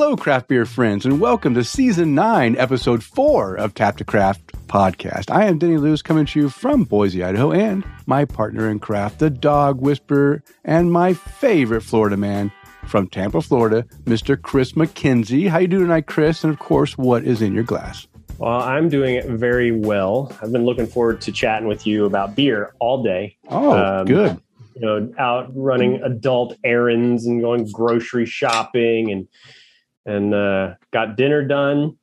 Hello, craft beer friends, and welcome to season nine, episode four of Tap the Craft podcast. I am Denny Lewis coming to you from Boise, Idaho, and my partner in craft, the dog whisperer, and my favorite Florida man from Tampa, Florida, Mr. Chris McKenzie. How you doing tonight, Chris? And of course, what is in your glass? Well, I'm doing it very well. I've been looking forward to chatting with you about beer all day. Oh, um, good. You know, out running adult errands and going grocery shopping and and uh, got dinner done.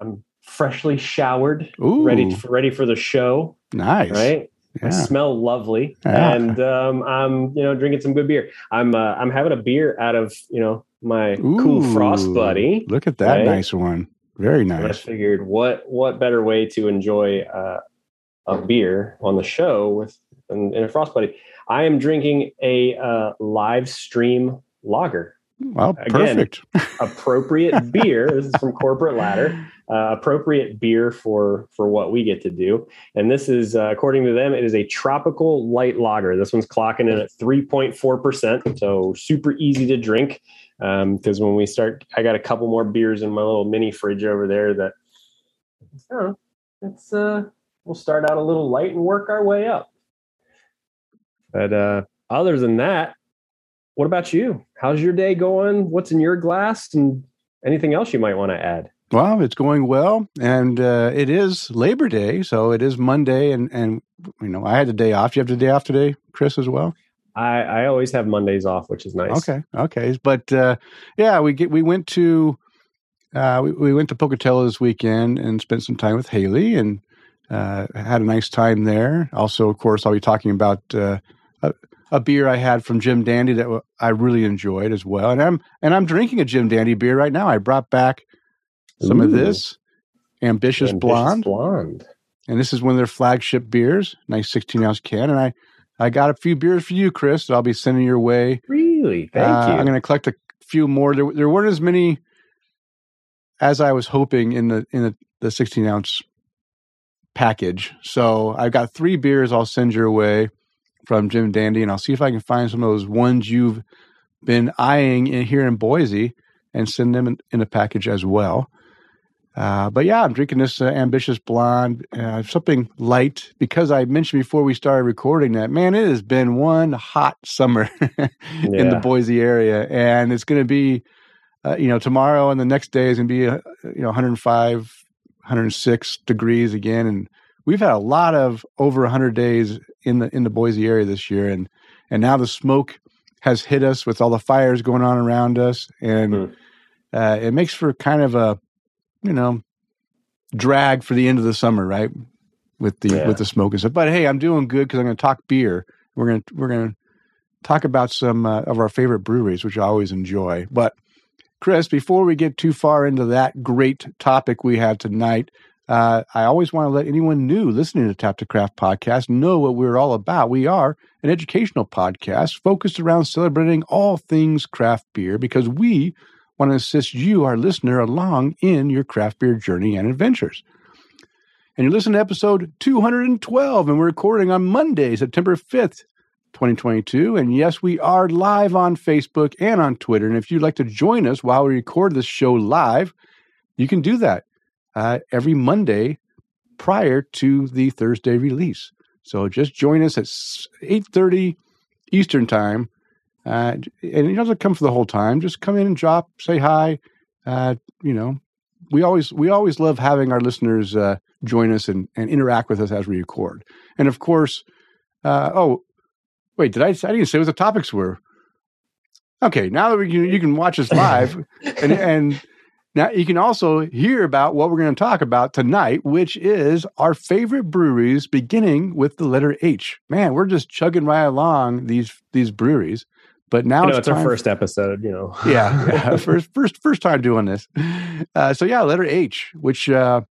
I'm freshly showered, Ooh. ready for, ready for the show. Nice, right? Yeah. I smell lovely, yeah. and um, I'm you know drinking some good beer. I'm uh, I'm having a beer out of you know my Ooh, cool frost buddy. Look at that right? nice one, very nice. And I figured what what better way to enjoy uh, a beer on the show with in, in a frost buddy. I am drinking a uh, live stream lager. Well, perfect. appropriate beer. This is from Corporate Ladder. Uh, appropriate beer for for what we get to do. And this is, uh, according to them, it is a tropical light lager. This one's clocking in at three point four percent, so super easy to drink. Because um, when we start, I got a couple more beers in my little mini fridge over there. That oh, it's uh, we'll start out a little light and work our way up. But uh, other than that, what about you? How's your day going? What's in your glass and anything else you might want to add? Well, it's going well, and uh, it is Labor Day, so it is Monday, and and you know I had the day off. You have the day off today, Chris, as well. I, I always have Mondays off, which is nice. Okay, okay, but uh, yeah, we get we went to uh, we, we went to Pocatello this weekend and spent some time with Haley and uh, had a nice time there. Also, of course, I'll be talking about uh, a beer I had from Jim Dandy that I really enjoyed as well. And I'm and I'm drinking a Jim Dandy beer right now. I brought back some Ooh. of this Ambitious, Ambitious Blonde. Blonde. And this is one of their flagship beers, nice 16 ounce can. And I I got a few beers for you, Chris, that I'll be sending your way. Really? Thank uh, you. I'm going to collect a few more. There, there weren't as many as I was hoping in the in the, the 16 ounce package. So I've got three beers I'll send your way from Jim Dandy, and I'll see if I can find some of those ones you've been eyeing in, here in Boise and send them in, in a package as well. Uh, but yeah, I'm drinking this uh, ambitious blonde, uh, something light because I mentioned before we started recording that man, it has been one hot summer in the Boise area, and it's going to be, uh, you know, tomorrow and the next day is going to be, uh, you know, 105, 106 degrees again, and we've had a lot of over 100 days in the in the Boise area this year, and and now the smoke has hit us with all the fires going on around us, and mm. uh, it makes for kind of a you know drag for the end of the summer, right? With the yeah. with the smoke and stuff. But hey, I'm doing good because I'm going to talk beer. We're going to we're going to talk about some uh, of our favorite breweries, which I always enjoy. But Chris, before we get too far into that great topic we have tonight, uh, I always want to let anyone new listening to Tap the Craft podcast know what we're all about. We are an educational podcast focused around celebrating all things craft beer because we want to assist you, our listener, along in your craft beer journey and adventures. And you're listening to episode 212, and we're recording on Monday, September 5th, 2022. And yes, we are live on Facebook and on Twitter. And if you'd like to join us while we record this show live, you can do that uh, every Monday prior to the Thursday release. So just join us at 8.30 Eastern Time. Uh, and you doesn't have to come for the whole time. Just come in and drop, say hi. Uh, you know, we always we always love having our listeners uh, join us and, and interact with us as we record. And of course, uh, oh, wait, did I? I didn't say what the topics were. Okay, now that we, you, you can watch us live, and and now, you can also hear about what we're going to talk about tonight, which is our favorite breweries, beginning with the letter H. Man, we're just chugging right along these these breweries. But now you know, it's, it's our first episode, you know. yeah, yeah, first first first time doing this. Uh, so yeah, letter H, which uh,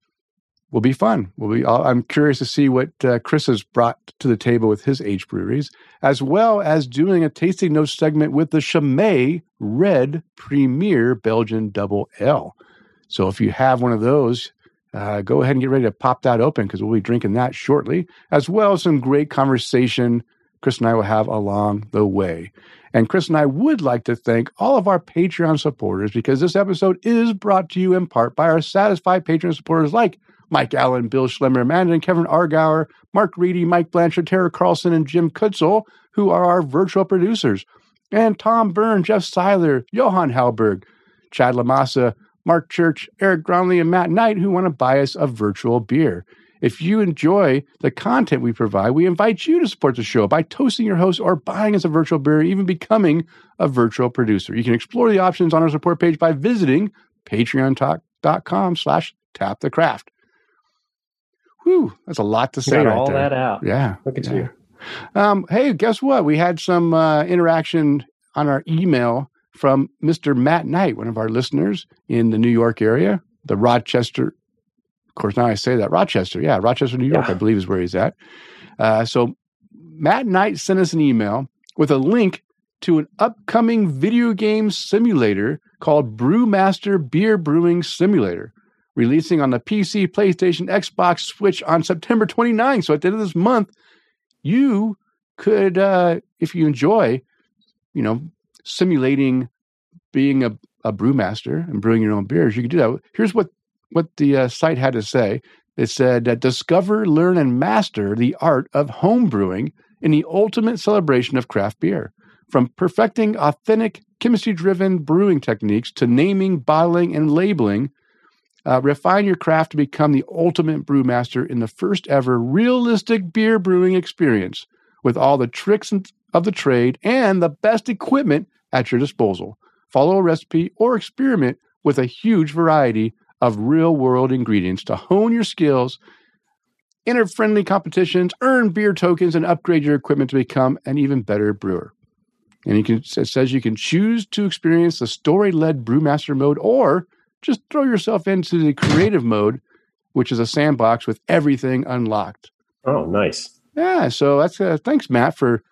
will be fun. Will be. I'm curious to see what uh, Chris has brought to the table with his H breweries, as well as doing a tasting notes segment with the Chimay Red Premier Belgian Double L. So if you have one of those, uh, go ahead and get ready to pop that open because we'll be drinking that shortly, as well as some great conversation Chris and I will have along the way. And Chris and I would like to thank all of our Patreon supporters because this episode is brought to you in part by our satisfied Patreon supporters like Mike Allen, Bill Schlemmer, Mandan, Kevin Argauer, Mark Reedy, Mike Blanchard, Tara Carlson, and Jim Kutzel, who are our virtual producers, and Tom Byrne, Jeff Seiler, Johan Halberg, Chad Lamassa, Mark Church, Eric Gronley, and Matt Knight, who want to buy us a virtual beer. If you enjoy the content we provide, we invite you to support the show by toasting your host or buying us a virtual beer, even becoming a virtual producer. You can explore the options on our support page by visiting patreon.com slash tap the craft. Whew, that's a lot to say. Got right all there. that out. Yeah. Look at yeah. you. Um, hey, guess what? We had some uh, interaction on our email from Mr. Matt Knight, one of our listeners in the New York area, the Rochester. Of course, now I say that Rochester, yeah, Rochester, New York, Yeah. I believe is where he's at. Uh, so Matt Knight sent us an email with a link to an upcoming video game simulator called Brewmaster Beer Brewing Simulator, releasing on the PC, PlayStation, Xbox, Switch on September 29th. So at the end of this month, you could, uh, if you enjoy, you know, simulating being a, a brewmaster and brewing your own beers, you could do that. Here's what what the uh, site had to say. It said, that "Discover, learn, and master the art of home brewing in the ultimate celebration of craft beer. From perfecting authentic, chemistry-driven brewing techniques to naming, bottling, and labeling." Uh, refine your craft to become the ultimate brewmaster in the first ever realistic beer brewing experience with all the tricks of the trade and the best equipment at your disposal. Follow a recipe or experiment with a huge variety of real world ingredients to hone your skills, enter friendly competitions, earn beer tokens, and upgrade your equipment to become an even better brewer. And you can, it says you can choose to experience the story led brewmaster mode or just throw yourself into the creative mode, which is a sandbox with everything unlocked. Oh, nice. Yeah, so that's uh, thanks, Matt, for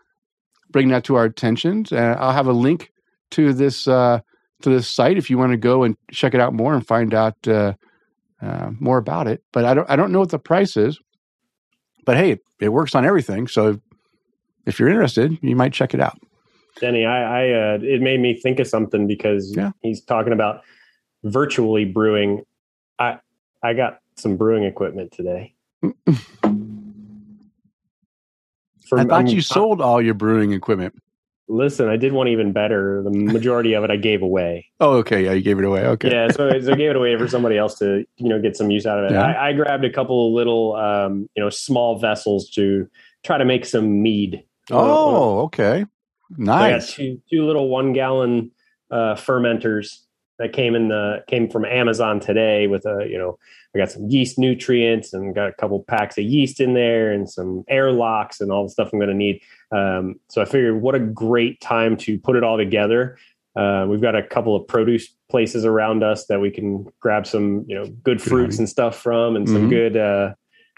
bringing that to our attention. Uh, I'll have a link to this uh, to this site if you want to go and check it out more and find out uh, uh, more about it. But I don't I don't know what the price is. But hey, it works on everything. So if you're interested, you might check it out. Denny, I, I uh, it made me think of something because Yeah. he's talking about virtually brewing. I I got some brewing equipment today. I thought mean, you sold all your brewing equipment. Listen, I did one even better. The majority of it I gave away. Oh, okay. Yeah, you gave it away. Okay. Yeah, so, so I gave it away for somebody else to you know get some use out of it. Yeah. I, I grabbed a couple of little um, you know small vessels to try to make some mead. Oh, okay. Nice. I got two two little one gallon uh, fermenters that came in the came from Amazon today with a you know I got some yeast nutrients and got a couple packs of yeast in there and some airlocks and all the stuff I'm going to need. Um, so I figured what a great time to put it all together. Uh, we've got a couple of produce places around us that we can grab some you know good fruits honey. and stuff from and some Mhm. good uh,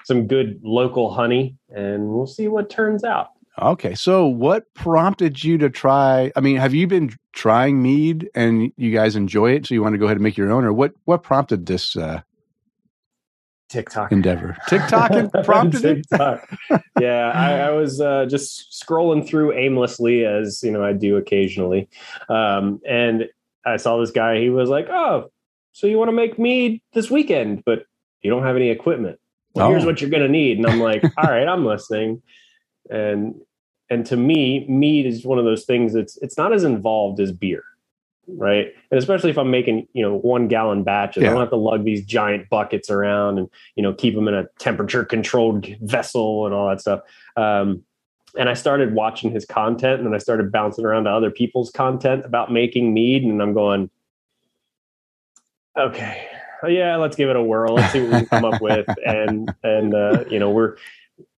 some good local honey and we'll see what turns out. Okay. So, what prompted you to try? I mean, have you been trying mead and you guys enjoy it? So, you want to go ahead and make your own, or what? What prompted this uh, TikTok endeavor? TikTok and prompted it. TikTok. yeah, I, I was uh, just scrolling through aimlessly, as you know I do occasionally, um, and I saw this guy. He was like, "Oh, so you want to make mead this weekend, but you don't have any equipment? Well, here's Oh. what you're going to need." And I'm like, "All right, I'm listening." And and to me, mead is one of those things that's it's not as involved as beer. Right. And especially if I'm making, you know, one gallon batches, I don't have to lug these giant buckets around and you know keep them in a temperature controlled vessel and all that stuff um, and i started watching his content and then i started bouncing around to other people's content about making mead and i'm going okay yeah let's give it a whirl let's see what we can come up with and and uh, you know we're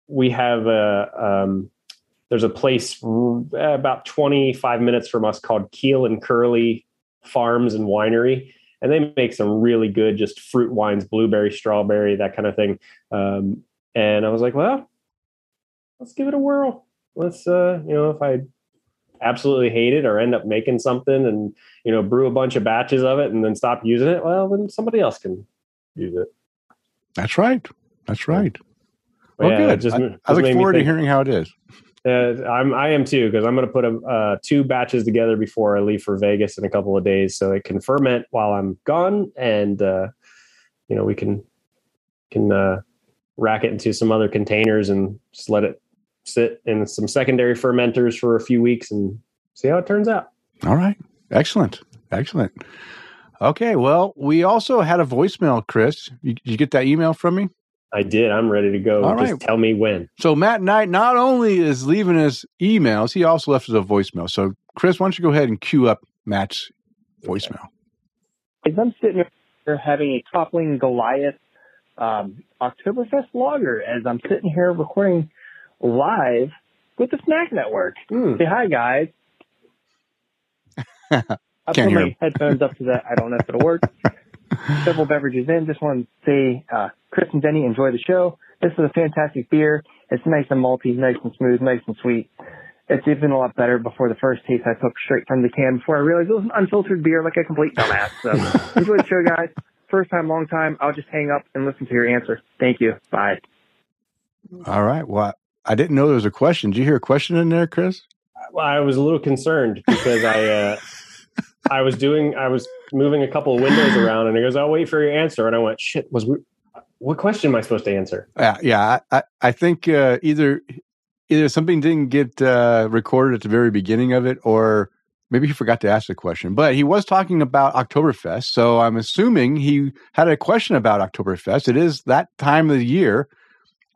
we have a um, there's a place about 25 minutes from us called keel and curly farms and winery and they make some really good just fruit wines blueberry strawberry that kind of thing um, and i was like well let's give it a whirl let's uh you know if i absolutely hate it or end up making something and you know brew a bunch of batches of it and then stop using it well then somebody else can use it That's right. That's right. Well, yeah, good. just- I, just I look forward to hearing how it is. Uh, I'm I am too because I'm going to put a, uh, two batches together before I leave for Vegas in a couple of days, so it can ferment while I'm gone, and uh, you know we can can uh, rack it into some other containers and just let it sit in some secondary fermenters for a few weeks and see how it turns out. All right, excellent, excellent. Okay, well, we also had a voicemail, Chris. You, did you get that email from me? I did. I'm ready to go. All Just right. tell me when. So Matt Knight not only is leaving us emails, he also left us a voicemail. So Chris, why don't you go ahead and cue up Matt's voicemail? As I'm sitting here having a toppling Goliath um, Oktoberfest lager, as I'm sitting here recording live with the Snack Network. Hmm. Say hi, guys. I put my him. headphones up to that. I don't know if it'll work. Several beverages in. Just want to say, uh, Chris and Denny, enjoy the show. This is a fantastic beer. It's nice and malty, nice and smooth, nice and sweet. It's even a lot better before the first taste I took straight from the can before I realized it was an unfiltered beer like a complete dumbass. So enjoy the show, guys. First time, long time. I'll just hang up and listen to your answer. Thank you. Bye. All right. Well, I didn't know there was a question. Did you hear a question in there, Chris? Well, I was a little concerned because I uh, I was doing I was moving a couple of windows around, and he goes, "I'll wait for your answer," and I went, "Shit, was we, what question am I supposed to answer?" Yeah, yeah. I, I, think uh, either either something didn't get uh, recorded at the very beginning of it, or maybe he forgot to ask the question. But he was talking about Oktoberfest, so I'm assuming he had a question about Oktoberfest. It is that time of the year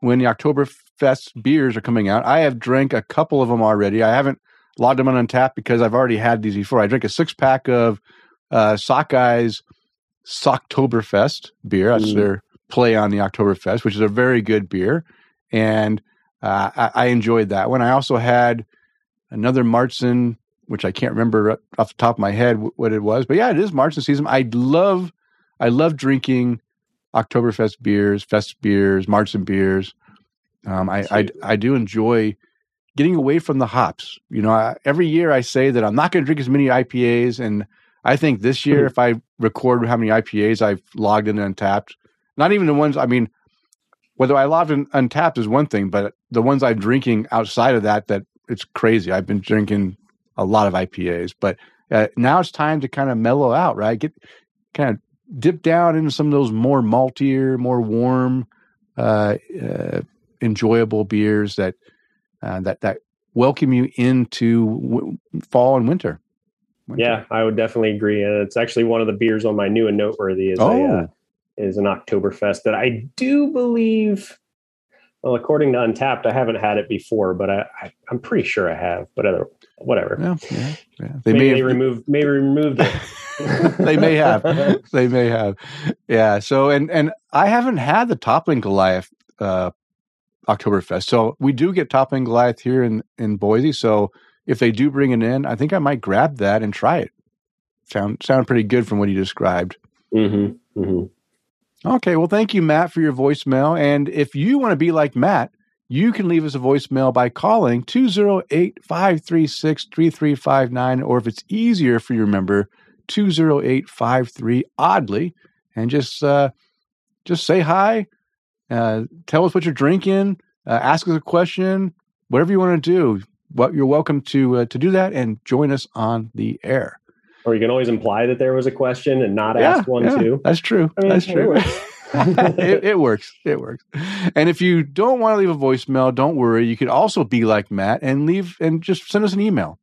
when the Oktoberfest beers are coming out. I have drank a couple of them already. I haven't logged them on tap because I've already had these before. I drank a six pack of uh, Sockeyes Socktoberfest beer. That's Mm. their play on the Oktoberfest, which is a very good beer, and uh, I, I enjoyed that one. I also had another Marzen, which I can't remember off the top of my head what it was, but yeah, it is Marzen season. I love, I love drinking Oktoberfest beers, fest beers, Marzen beers. Um, I, I I do enjoy getting away from the hops. You know, I, every year I say that I'm not going to drink as many IPAs, and I think this year, if I record how many IPAs I've logged in and Untappd, not even the ones I mean, whether I logged in Untappd is one thing, but the ones I'm drinking outside of that, that it's crazy. I've been drinking a lot of IPAs, but uh, now it's time to kind of mellow out, right? Get kind of dip down into some of those more maltier, more warm, uh, uh, enjoyable beers that uh, that that welcome you into w- fall and winter. Winter. Yeah, I would definitely agree, and it's actually one of the beers on my new and noteworthy is a, Oh. uh, is an Oktoberfest that I do believe. Well, according to Untappd, I haven't had it before, but I, I I'm pretty sure I have. But other, whatever. Yeah, yeah, yeah. They maybe may have, removed maybe removed it. they may have. They may have. Yeah. So and and I haven't had the Toppling Goliath uh Oktoberfest. So we do get Toppling Goliath here in in Boise. So if they do bring it in, I think I might grab that and try it. Sound sound pretty good from what you described. mm-hmm, mm-hmm. Okay, well, thank you, Matt, for your voicemail. And if you want to be like Matt, you can leave us a voicemail by calling 208 536 3359, or if it's easier for you to remember, 208 53 oddly, and just, uh, just say hi, uh, tell us what you're drinking, uh, ask us a question, whatever you want to do. What you're welcome to uh, to do that and join us on the air. Or you can always imply that there was a question and not Yeah, ask one yeah, too. That's true. I mean, that's true. it, it works. It works. And if you don't want to leave a voicemail, don't worry. You could also be like Matt and leave and just send us an email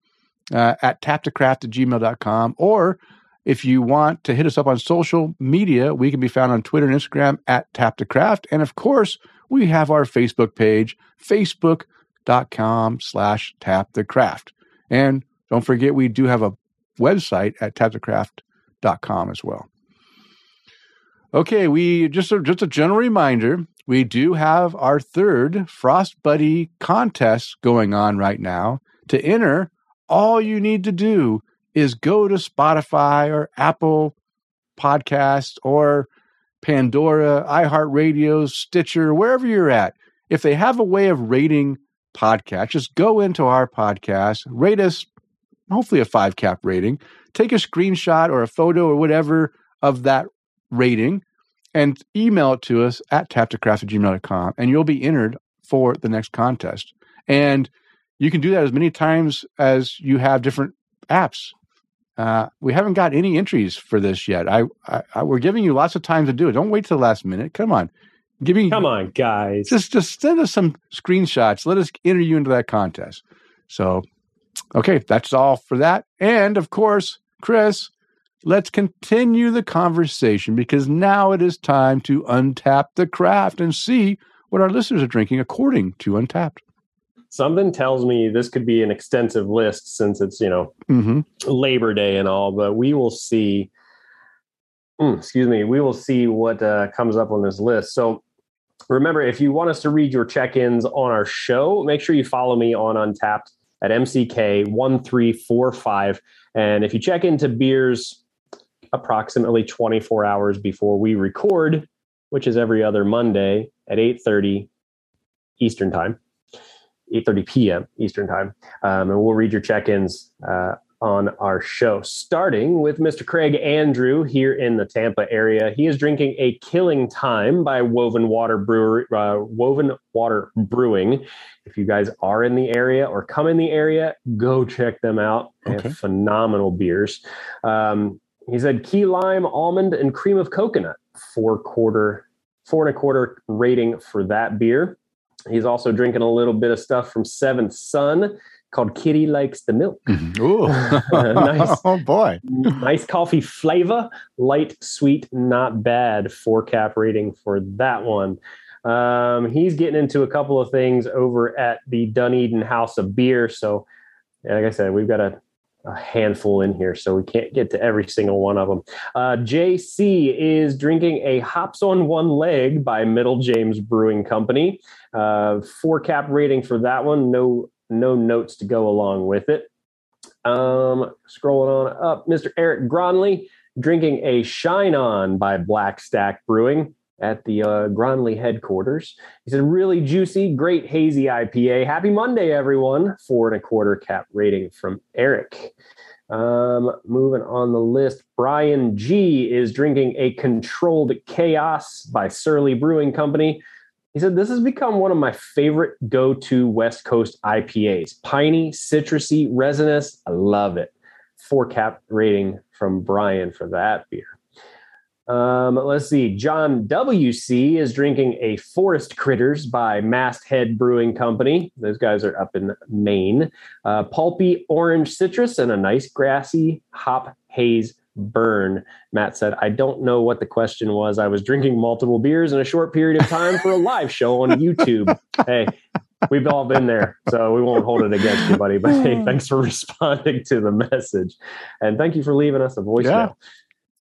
uh, at tapthecraft at gmail.com. Or if you want to hit us up on social media, we can be found on Twitter and Instagram at Tap the Craft. And of course, we have our Facebook page, facebook.com slash tap the craft. And don't forget, we do have a website at tapthecraft.com as well. Okay, we just a, just a general reminder. We do have our third Frost Buddy contest going on right now. To enter, all you need to do is go to Spotify or Apple Podcasts or Pandora, iHeartRadio, Stitcher, wherever you're at. If they have a way of rating podcasts, just go into our podcast, rate us, hopefully a five cap rating, take a screenshot or a photo or whatever of that rating and email it to us at tapthecraft at gmail.com and you'll be entered for the next contest. And you can do that as many times as you have different apps. Uh, we haven't got any entries for this yet. I, I, I, we're giving you lots of time to do it. Don't wait till the last minute. Come on, give me. Come on, guys. Just just send us some screenshots. Let us enter you into that contest. So, okay, that's all for that. And of course, Chris, let's continue the conversation because now it is time to untap the craft and see what our listeners are drinking according to Untappd something tells me this could be an extensive list since it's you know mm-hmm. labor day and all but we will see. Mm, excuse me. We will see what uh, comes up on this list. So remember if you want us to read your check-ins on our show make sure you follow me on Untappd at mck1345 and if you check into beers approximately 24 hours before we record which is every other monday at 8.30 eastern time 8.30 p.m. Eastern Time. Um, and we'll read your check-ins uh, on our show, starting with Mr. Craig Andrew here in the Tampa area. He is drinking a Killing Time by Woven Water Brewery, uh, Woven Water Brewing. If you guys are in the area or come in the area, go check them out. They okay. have phenomenal beers. Um, he said key lime, almond, and cream of coconut. Four quarter, four and a quarter rating for that beer. He's also drinking a little bit of stuff from Seventh Son called Kitty Likes the Milk. Ooh. nice, oh boy. nice coffee flavor, light, sweet, not bad. Four cap rating for that one. Um, he's getting into a couple of things over at the Dunedin House of Beer. So, like I said, we've got a a handful in here, so we can't get to every single one of them. Uh, JC is drinking a Hops on One Leg by Middle James Brewing Company. Uh, four cap rating for that one. No no notes to go along with it. Um, scrolling on up, Mr. Eric Gronley drinking a Shine On by Black Stack Brewing at the uh, Gronley headquarters. He said, really juicy, great hazy IPA. Happy Monday, everyone. Four and a quarter cap rating from Eric. Um, moving on the list, Brian G is drinking a Controlled Chaos by Surly Brewing Company. He said, This has become one of my favorite go to West Coast IPAs. Piney, citrusy, resinous. I love it. Four cap rating from Brian for that beer. Um, let's see. John W.C. is drinking a Forest Critters by Masthead Brewing Company. Those guys are up in Maine. Uh, pulpy orange citrus and a nice grassy hop haze burn. Matt said, I don't know what the question was. I was drinking multiple beers in a short period of time for a live show on YouTube. hey, we've all been there, so we won't hold it against you, buddy. But hey, thanks for responding to the message. And thank you for leaving us a voicemail. Yeah.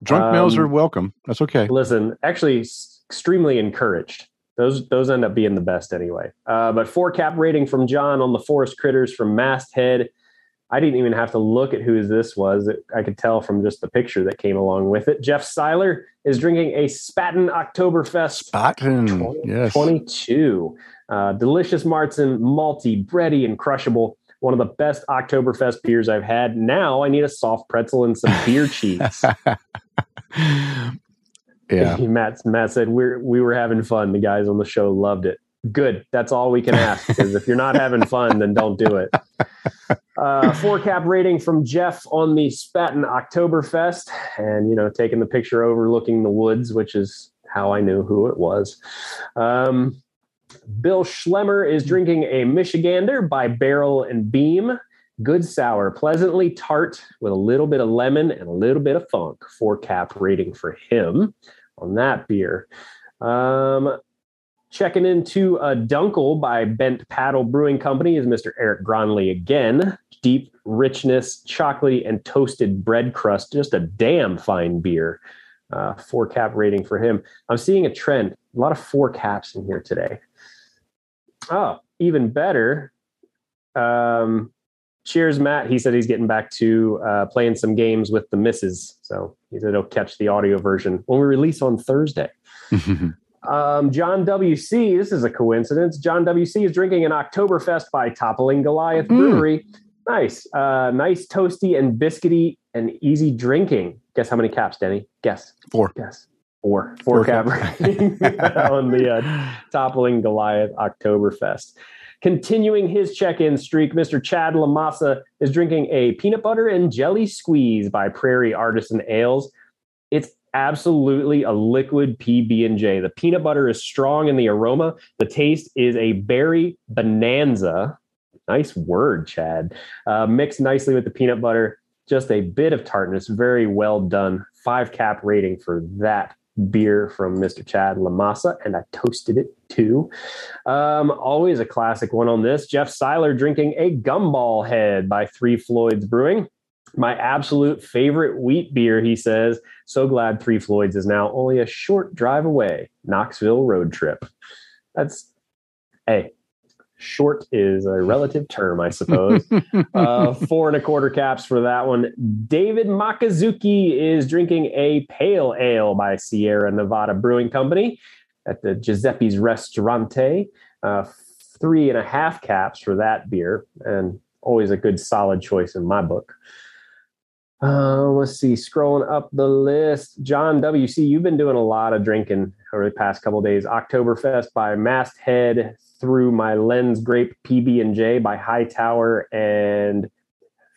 Drunk um, males are welcome. That's okay. Listen, actually, extremely encouraged. Those those end up being the best anyway. Uh, but four cap rating from John on the Forest Critters from Masthead. I didn't even have to look at who this was. I could tell from just the picture that came along with it. Jeff Seiler is drinking a Spaten Oktoberfest Spaten, 20, yes. 22. Uh, delicious Marzen, malty, bready, and crushable one of the best Oktoberfest beers I've had. Now I need a soft pretzel and some beer cheese. yeah. Matt Matt said we we were having fun. The guys on the show loved it. Good. That's all we can ask. Because if you're not having fun, then don't do it. Uh, four cap rating from Jeff on the Spaten Oktoberfest, and you know, taking the picture overlooking the woods, which is how I knew who it was. Um, Bill Schlemmer is drinking a Michigander by Barrel and Beam. Good sour, pleasantly tart with a little bit of lemon and a little bit of funk. Four cap rating for him on that beer. Um, checking into a Dunkel by Bent Paddle Brewing Company is Mr. Eric Gronley again. Deep richness, chocolatey, and toasted bread crust. Just a damn fine beer. Uh, four cap rating for him. I'm seeing a trend. A lot of four caps in here today. Oh, even better. Um, cheers, Matt. He said he's getting back to uh, playing some games with the misses. So he said he'll catch the audio version when we release on Thursday. um, John W.C., this is a coincidence. John W.C. is drinking an Oktoberfest by Toppling Goliath mm. Brewery. Nice. Uh, nice, toasty, and biscuity and easy drinking. Guess how many caps, Denny? Guess. Four. Guess four, four, four cap on the uh, toppling Goliath Oktoberfest. Continuing his check-in streak, Mr. Chad Lamassa is drinking a peanut butter and jelly squeeze by Prairie Artisan Ales. It's absolutely a liquid PB and J. The peanut butter is strong in the aroma. The taste is a berry bonanza. Nice word, Chad. Uh, mixed nicely with the peanut butter. Just a bit of tartness. Very well done. Five cap rating for that beer from Mr. Chad Lamassa, and I toasted it too. Um, always a classic one on this. Jeff Seiler drinking a gumball head by Three Floyds Brewing. My absolute favorite wheat beer, he says. So glad Three Floyds is now only a short drive away. Knoxville road trip. That's, hey, short is a relative term, I suppose. uh, four and a quarter caps for that one. David Makazuki is drinking a pale ale by Sierra Nevada Brewing Company at the Giuseppe's Restaurante. Uh, three and a half caps for that beer, and always a good solid choice in my book. Uh, let's see, scrolling up the list. John WC, you've been doing a lot of drinking over the past couple days. Oktoberfest by Masthead through my Lens Grape PB and J by Hightower and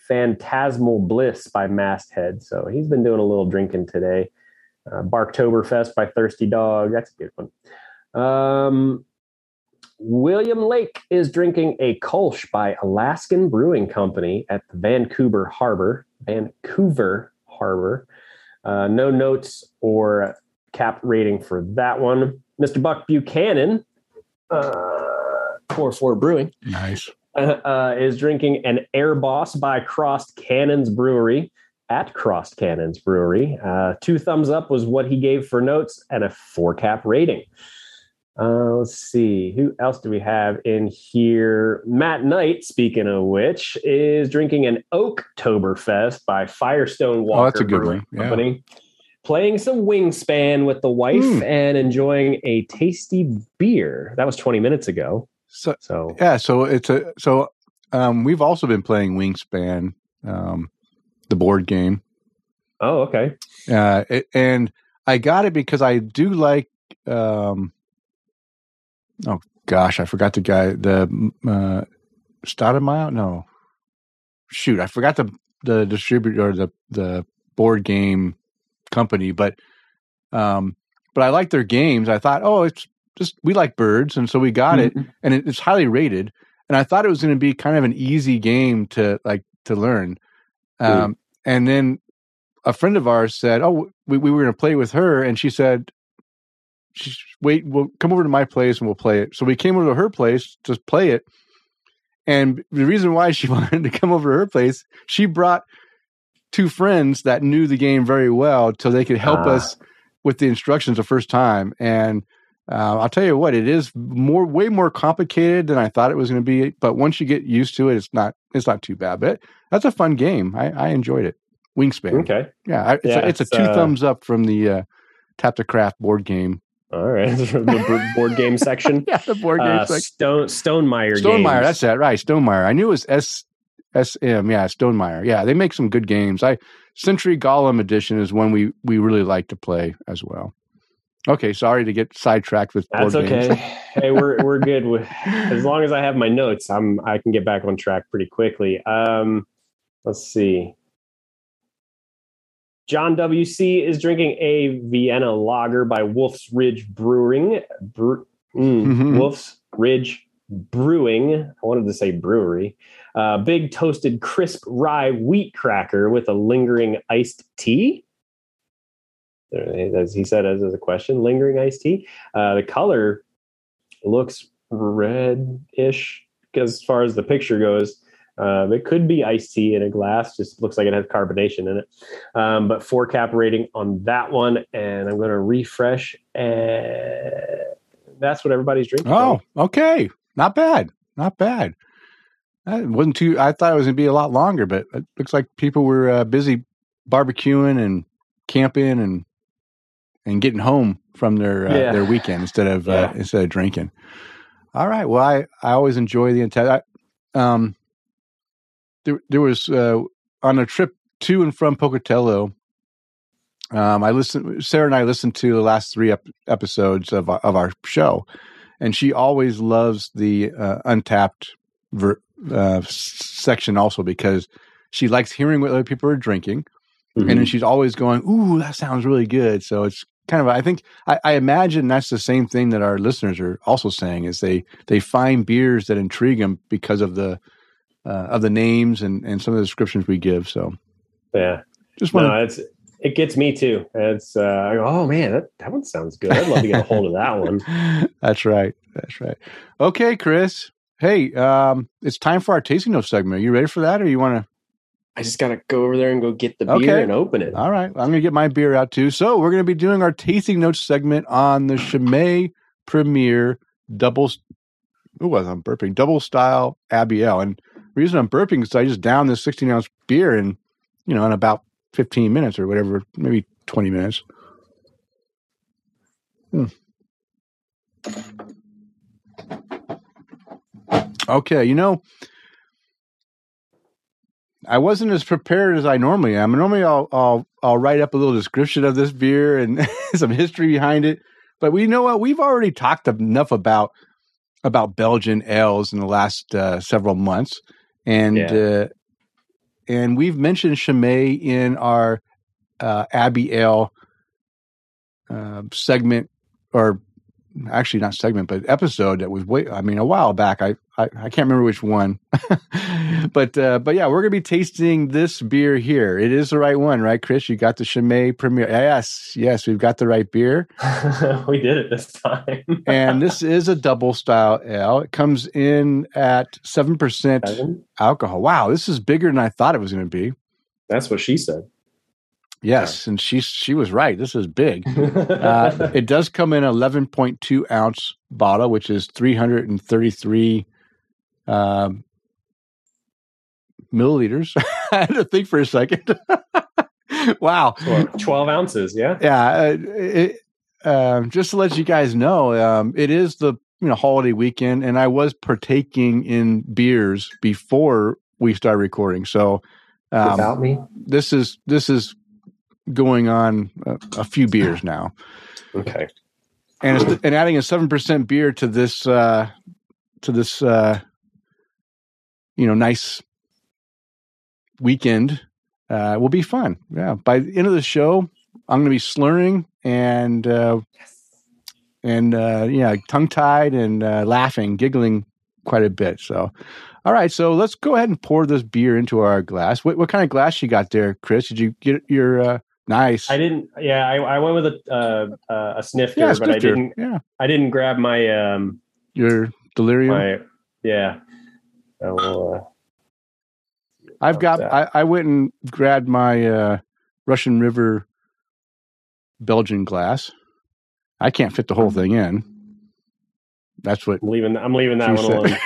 Phantasmal Bliss by Masthead. So he's been doing a little drinking today. Uh, Barktoberfest by Thirsty Dog. That's a good one. Um, William Lake is drinking a Kolsch by Alaskan Brewing Company at the Vancouver Harbor. Vancouver Harbor. Uh, no notes or cap rating for that one. Mr. Buck Buchanan, uh, 4 4 Brewing. Nice. Uh, is drinking an Air Boss by Crossed Cannons Brewery at Crossed Cannons Brewery. Uh, two thumbs up was what he gave for notes and a four cap rating. Uh, let's see. Who else do we have in here? Matt Knight, speaking of which, is drinking an Oaktoberfest by Firestone Walker Oh, that's a good Brewing one. Yeah. Company. Playing some wingspan with the wife Mm. and enjoying a tasty beer. That was 20 minutes ago. So So yeah, so it's a so um, we've also been playing Wingspan, um, the board game. oh, okay. uh, it, and I got it because I do like. Um, oh gosh, I forgot the guy. The uh, Stoudemire? No, shoot, I forgot the the distributor or the the board game company. But um, but I like their games. I thought, oh, it's just we like birds, and so we got it, and it, it's highly rated. And I thought it was going to be kind of an easy game to like to learn. Um, and then a friend of ours said, "Oh, we, we were going to play with her," and she said, "She's- "Wait, we'll come over to my place and we'll play it." So we came over to her place to play it, and the reason why she wanted to come over to her place, she brought two friends that knew the game very well, so they could help Ah. us with the instructions the first time. And uh, I'll tell you what, it is more, way more complicated than I thought it was going to be. But once you get used to it, it's not, it's not too bad. But that's a fun game. I, I enjoyed it. Wingspan. Okay. Yeah, I, it's, Yeah, a, it's a two uh, thumbs up from the uh, Tap the Craft board game. All right. From the board game section. Yeah, the board game. Uh, like Stone Stonemaier. Stonemaier. Games. That's that, right? Stonemaier. I knew it was S S M. Yeah, Stonemaier. Yeah, they make some good games. I Century Golem Edition is one we we really like to play as well. Okay, sorry to get sidetracked with board That's games. okay. hey, we're we're good with as long as I have my notes. I'm I can get back on track pretty quickly. Um, let's see. John WC is drinking a Vienna lager by Wolf's Ridge Brewing. Bre- mm, Mhm. Wolf's Ridge Brewing. I wanted to say brewery. Uh, big toasted crisp rye wheat cracker with a lingering iced tea. As he said, as, as a question, lingering iced tea. Uh, the color looks red-ish as far as the picture goes. Um, it could be iced tea in a glass. Just looks like it has carbonation in it. Um, but four cap rating on that one, and I'm going to refresh. And that's what everybody's drinking. Oh, okay, not bad, not bad. That wasn't too. I thought it was going to be a lot longer, but it looks like people were uh, busy barbecuing and camping and and getting home from their uh, Yeah. their weekend instead of uh, instead of drinking. All right. Well, I I always enjoy the intent. Um, there there was uh, on a trip to and from Pocatello. Um, I listened. Sarah and I listened to the last three ep- episodes of our, of our show, and she always loves the uh, untapped ver- uh, section also because she likes hearing what other people are drinking, mm-hmm. and then she's always going, "Ooh, that sounds really good." So it's kind of I think I, I, imagine that's the same thing that our listeners are also saying is they they find beers that intrigue them because of the uh, of the names and and some of the descriptions we give. So yeah, just want no, it's it gets me too. It's uh, I go, oh man, that, that one sounds good. I'd love to get a hold of that one. That's right. That's right. Okay, Chris. Hey, um, it's time for our tasting notes segment. Are you ready for that, or you want to? I just gotta go over there and go get the beer okay. and open it. All right, I'm gonna get my beer out too. So we're gonna be doing our tasting notes segment on the Chimay Premier Double. Who was I'm burping. Double Style Abbey Ale, and reason I'm burping is I just downed this 16 ounce beer in, you know, in about 15 minutes or whatever, maybe 20 minutes. Hmm. Okay, you know, I wasn't as prepared as I normally am. Normally, I'll I'll I'll write up a little description of this beer and some history behind it. But we know what we've already talked enough about about Belgian ales in the last uh, several months, and yeah. uh, and we've mentioned Chimay in our uh, Abbey Ale uh, segment, or actually not segment, but episode that was way. I mean, a while back. I I, I can't remember which one, but uh, but yeah, we're gonna be tasting this beer here. It is the right one, right, Chris? You got the Chimay Premier. Yes, yes, we've got the right beer. we did it this time. and this is a double style ale. It comes in at seven percent alcohol. Wow, this is bigger than I thought it was going to be. That's what she said. Yes, and she she was right. This is big. uh, it does come in eleven point two ounce bottle, which is three hundred and thirty three um, milliliters. I had to think for a second. wow, 12 ounces. Yeah, yeah. Uh, it, uh, just to let you guys know, um, it is the you know holiday weekend, and I was partaking in beers before we start recording. So um, without me, this is this is going on a, a few beers now. Okay. And and adding a seven percent beer to this uh, to this uh, you know nice weekend uh, will be fun. Yeah. By the end of the show, I'm going to be slurring and uh, yes. and uh, yeah, tongue tied and uh, laughing, giggling quite a bit. So, all right. So let's go ahead and pour this beer into our glass. What, what kind of glass you got there, Chris? Did you get your uh, Nice. I didn't. Yeah, I, I went with a uh, uh, a snifter, yeah, but I didn't. Yeah. I didn't grab my um your delirium. My, yeah. uh, I've got. I, I went and grabbed my uh, Russian River Belgian glass. I can't fit the whole thing in. That's what I'm leaving. I'm leaving that one said. alone.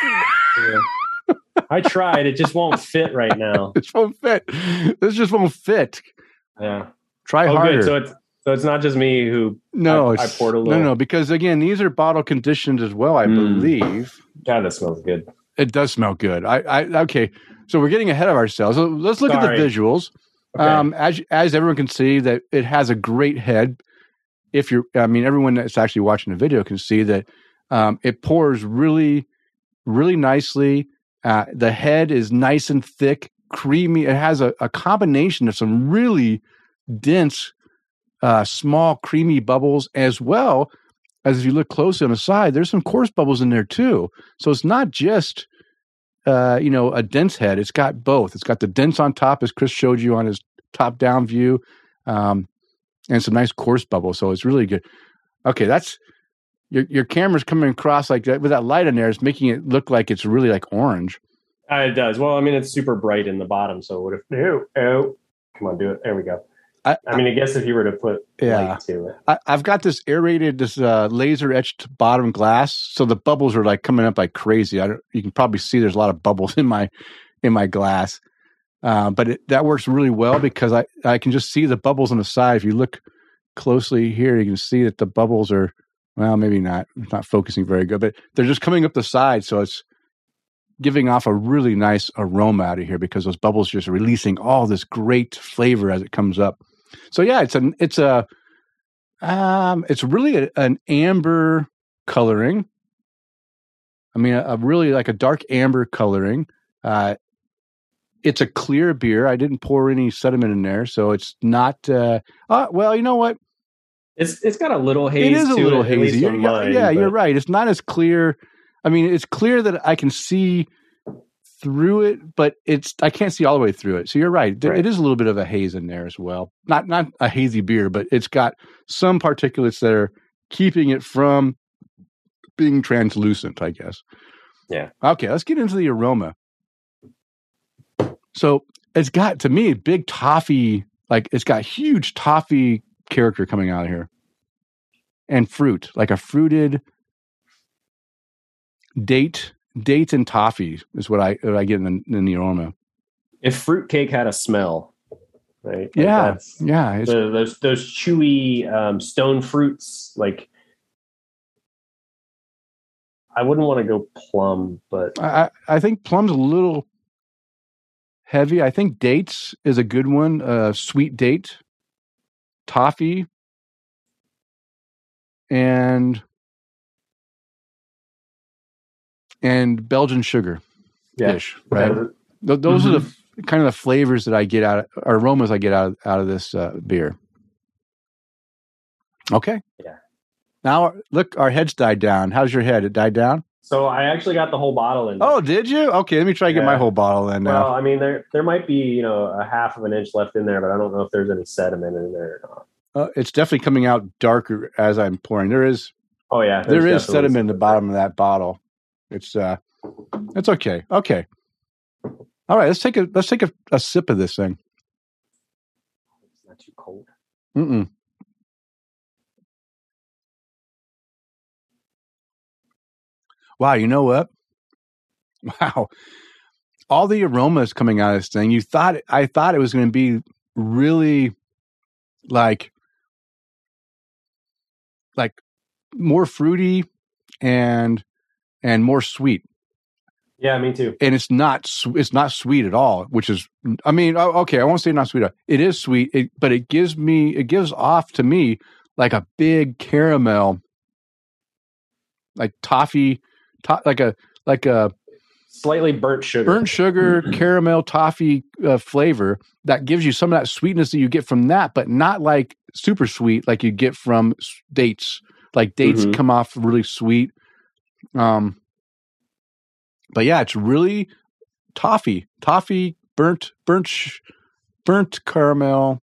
yeah. I tried. It just won't fit right now. it won't fit. This just won't fit. Yeah. Try oh, harder. Good. So it's so it's not just me who no, I, I poured a little. No, no, because again, these are bottle conditioned as well, I mm. believe. God, that smells good. It does smell good. I, I okay. So we're getting ahead of ourselves. So let's look Sorry. at the visuals. Okay. Um, as as everyone can see, that it has a great head. If you're, I mean, everyone that's actually watching the video can see that um, it pours really, really nicely. Uh, the head is nice and thick, creamy. It has a, a combination of some really dense, uh, small, creamy bubbles, as well as if you look closely on the side, there's some coarse bubbles in there too. So it's not just, uh, you know, a dense head. It's got both. It's got the dense on top, as Chris showed you on his top down view, um, and some nice coarse bubbles. So it's really good. Okay, that's your your camera's coming across like that with that light in there. It's making it look like it's really like orange. Uh, it does. Well, I mean, it's super bright in the bottom. So what if? Oh, oh, come on, do it. There we go. I, I, mean, I guess if you were to put yeah, to it, I, have got this aerated, this uh, laser etched bottom glass, so the bubbles are like coming up like crazy. I don't, you can probably see there's a lot of bubbles in my in my glass, uh, but it, that works really well because I I can just see the bubbles on the side. If you look closely here, you can see that the bubbles are well, maybe not not focusing very good, but they're just coming up the side, so it's giving off a really nice aroma out of here because those bubbles just releasing all this great flavor as it comes up. So yeah, it's an it's a um, it's really a, an amber coloring. I mean, a, a really like a dark amber coloring. Uh, it's a clear beer. I didn't pour any sediment in there, so it's not. Uh, uh well, you know what? It's it's got a little haze. It is a little it, hazy. Yeah, mine, yeah, but... you're right. It's not as clear. I mean, it's clear that I can see through it, but it's I can't see all the way through it. So you're right. right. It is a little bit of a haze in there as well. Not not a hazy beer, but it's got some particulates that are keeping it from being translucent, I guess. Yeah. Okay, let's get into the aroma. So it's got to me big toffee, like it's got huge toffee character coming out of here. And fruit, like a fruited date, dates and toffee is what I what I get in the, in the aroma. If fruitcake had a smell, right? Like yeah, yeah. The, those those chewy um, stone fruits, like I wouldn't want to go plum, but I I think plum's a little heavy. I think dates is a good one. Uh, sweet date, toffee, and and Belgian sugar yeah. dish, right? Yeah. Th- those mm-hmm. are the mm-hmm. kind of the flavors that I get out, of, or aromas I get out of, out of this uh, beer. Okay. Yeah. Now look, our heads died down. How's your head? It died down. So I actually got the whole bottle in. Oh, did you? Okay, let me try to yeah. get my whole bottle in now. Well, I mean, there there might be you know a half of an inch left in there, but I don't know if there's any sediment in there or not. Uh, it's definitely coming out darker as I'm pouring. There is. Oh yeah, there is sediment in the bottom of that bottle. It's uh, it's okay. Okay. All right, let's take a let's take a, a sip of this thing. It's not too cold. Mm. Wow, you know what? Wow. All the aromas coming out of this thing. You thought I thought it was going to be really like like more fruity and and more sweet. Yeah, me too. And it's not it's not sweet at all, which is I mean, okay, I won't say not sweet. It is sweet, it, but it gives me it gives off to me like a big caramel like toffee to, like a like a slightly burnt sugar burnt sugar caramel toffee uh, flavor that gives you some of that sweetness that you get from that but not like super sweet like you get from dates like dates mm-hmm. come off really sweet um, but yeah, it's really toffee, toffee, burnt, burnt, burnt caramel,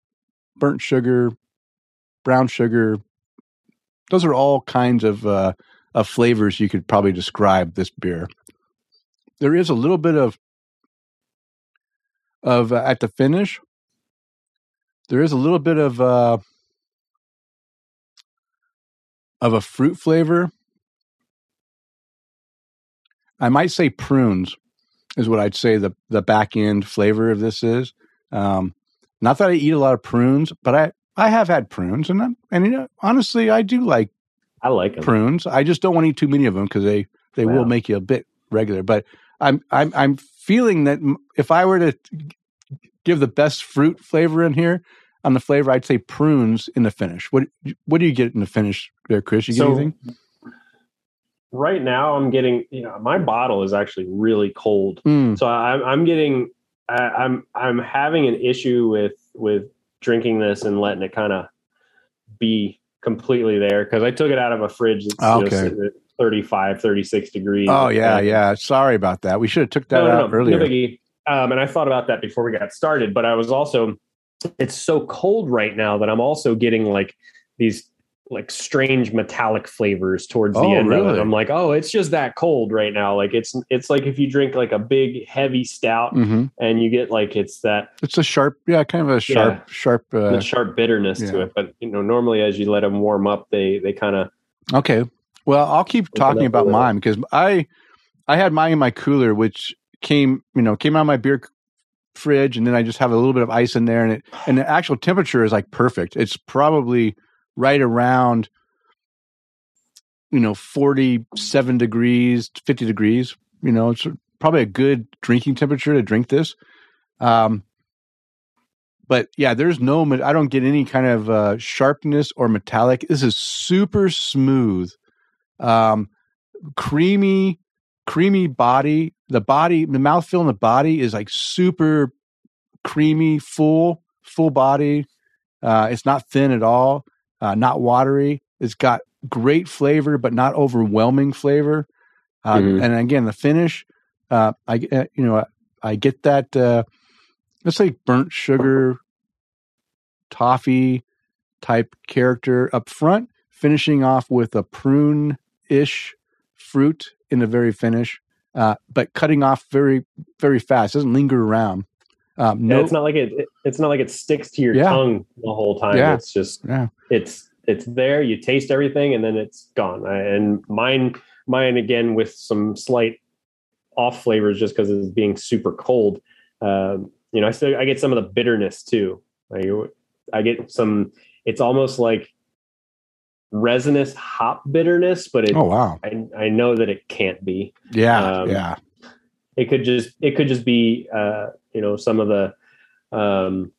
burnt sugar, brown sugar. Those are all kinds of uh, of flavors you could probably describe this beer. There is a little bit of of uh, at the finish. There is a little bit of uh, of a fruit flavor I might say prunes is what I'd say the the back end flavor of this is. Um, not that I eat a lot of prunes, but I I have had prunes, and I'm, and you know, honestly, I do like I like them. prunes. I just don't want to eat too many of them because they they wow. will make you a bit regular. But I'm I'm I'm feeling that if I were to give the best fruit flavor in here on the flavor, I'd say prunes in the finish. What what do you get in the finish there, Chris? You get so, anything? Right now I'm getting, you know, my bottle is actually really cold. Mm. So I'm, I'm getting, I, I'm, I'm having an issue with, with drinking this and letting it kind of be completely there. Cause I took it out of a fridge. That's okay. 35, 36 degrees. Oh yeah. And, yeah. Sorry about that. We should have took that no, no, out no, earlier. No um, and I thought about that before we got started, but I was also, it's so cold right now that I'm also getting like these like strange metallic flavors towards the oh, end really? of it. I'm like, oh, it's just that cold right now. Like it's it's like if you drink like a big heavy stout mm-hmm. and you get like it's that it's a sharp, yeah, kind of a sharp, yeah, sharp, uh, sharp bitterness yeah. to it. But you know, normally as you let them warm up, they they kind of okay. Well, I'll keep talking about mine because I I had mine in my cooler, which came you know came out of my beer fridge, and then I just have a little bit of ice in there, and it and the actual temperature is like perfect. It's probably right around you know 47 degrees 50 degrees you know it's probably a good drinking temperature to drink this um but yeah there's no i don't get any kind of uh sharpness or metallic this is super smooth um creamy creamy body. The body, the mouthfeel in the body is like super creamy, full, full body. Uh, it's not thin at all, uh, not watery. It's got great flavor, but not overwhelming flavor. Uh, mm-hmm. And again, the finish, uh, I uh, you know I get that uh, let's say burnt sugar, toffee type character up front, finishing off with a prune ish fruit in the very finish, uh, but cutting off very very fast. It doesn't linger around. Um, no, yeah, it's not like it, It's not like it sticks to your yeah. tongue the whole time. Yeah. It's just yeah. It's it's there. You taste everything, and then it's gone. And mine mine again with some slight off flavors just because it's being super cold. Um, you know, I still I get some of the bitterness too. I, I get some. It's almost like resinous hop bitterness, but it, oh wow, I, I know that it can't be. Yeah, um, yeah. It could just it could just be uh, you know some of the um,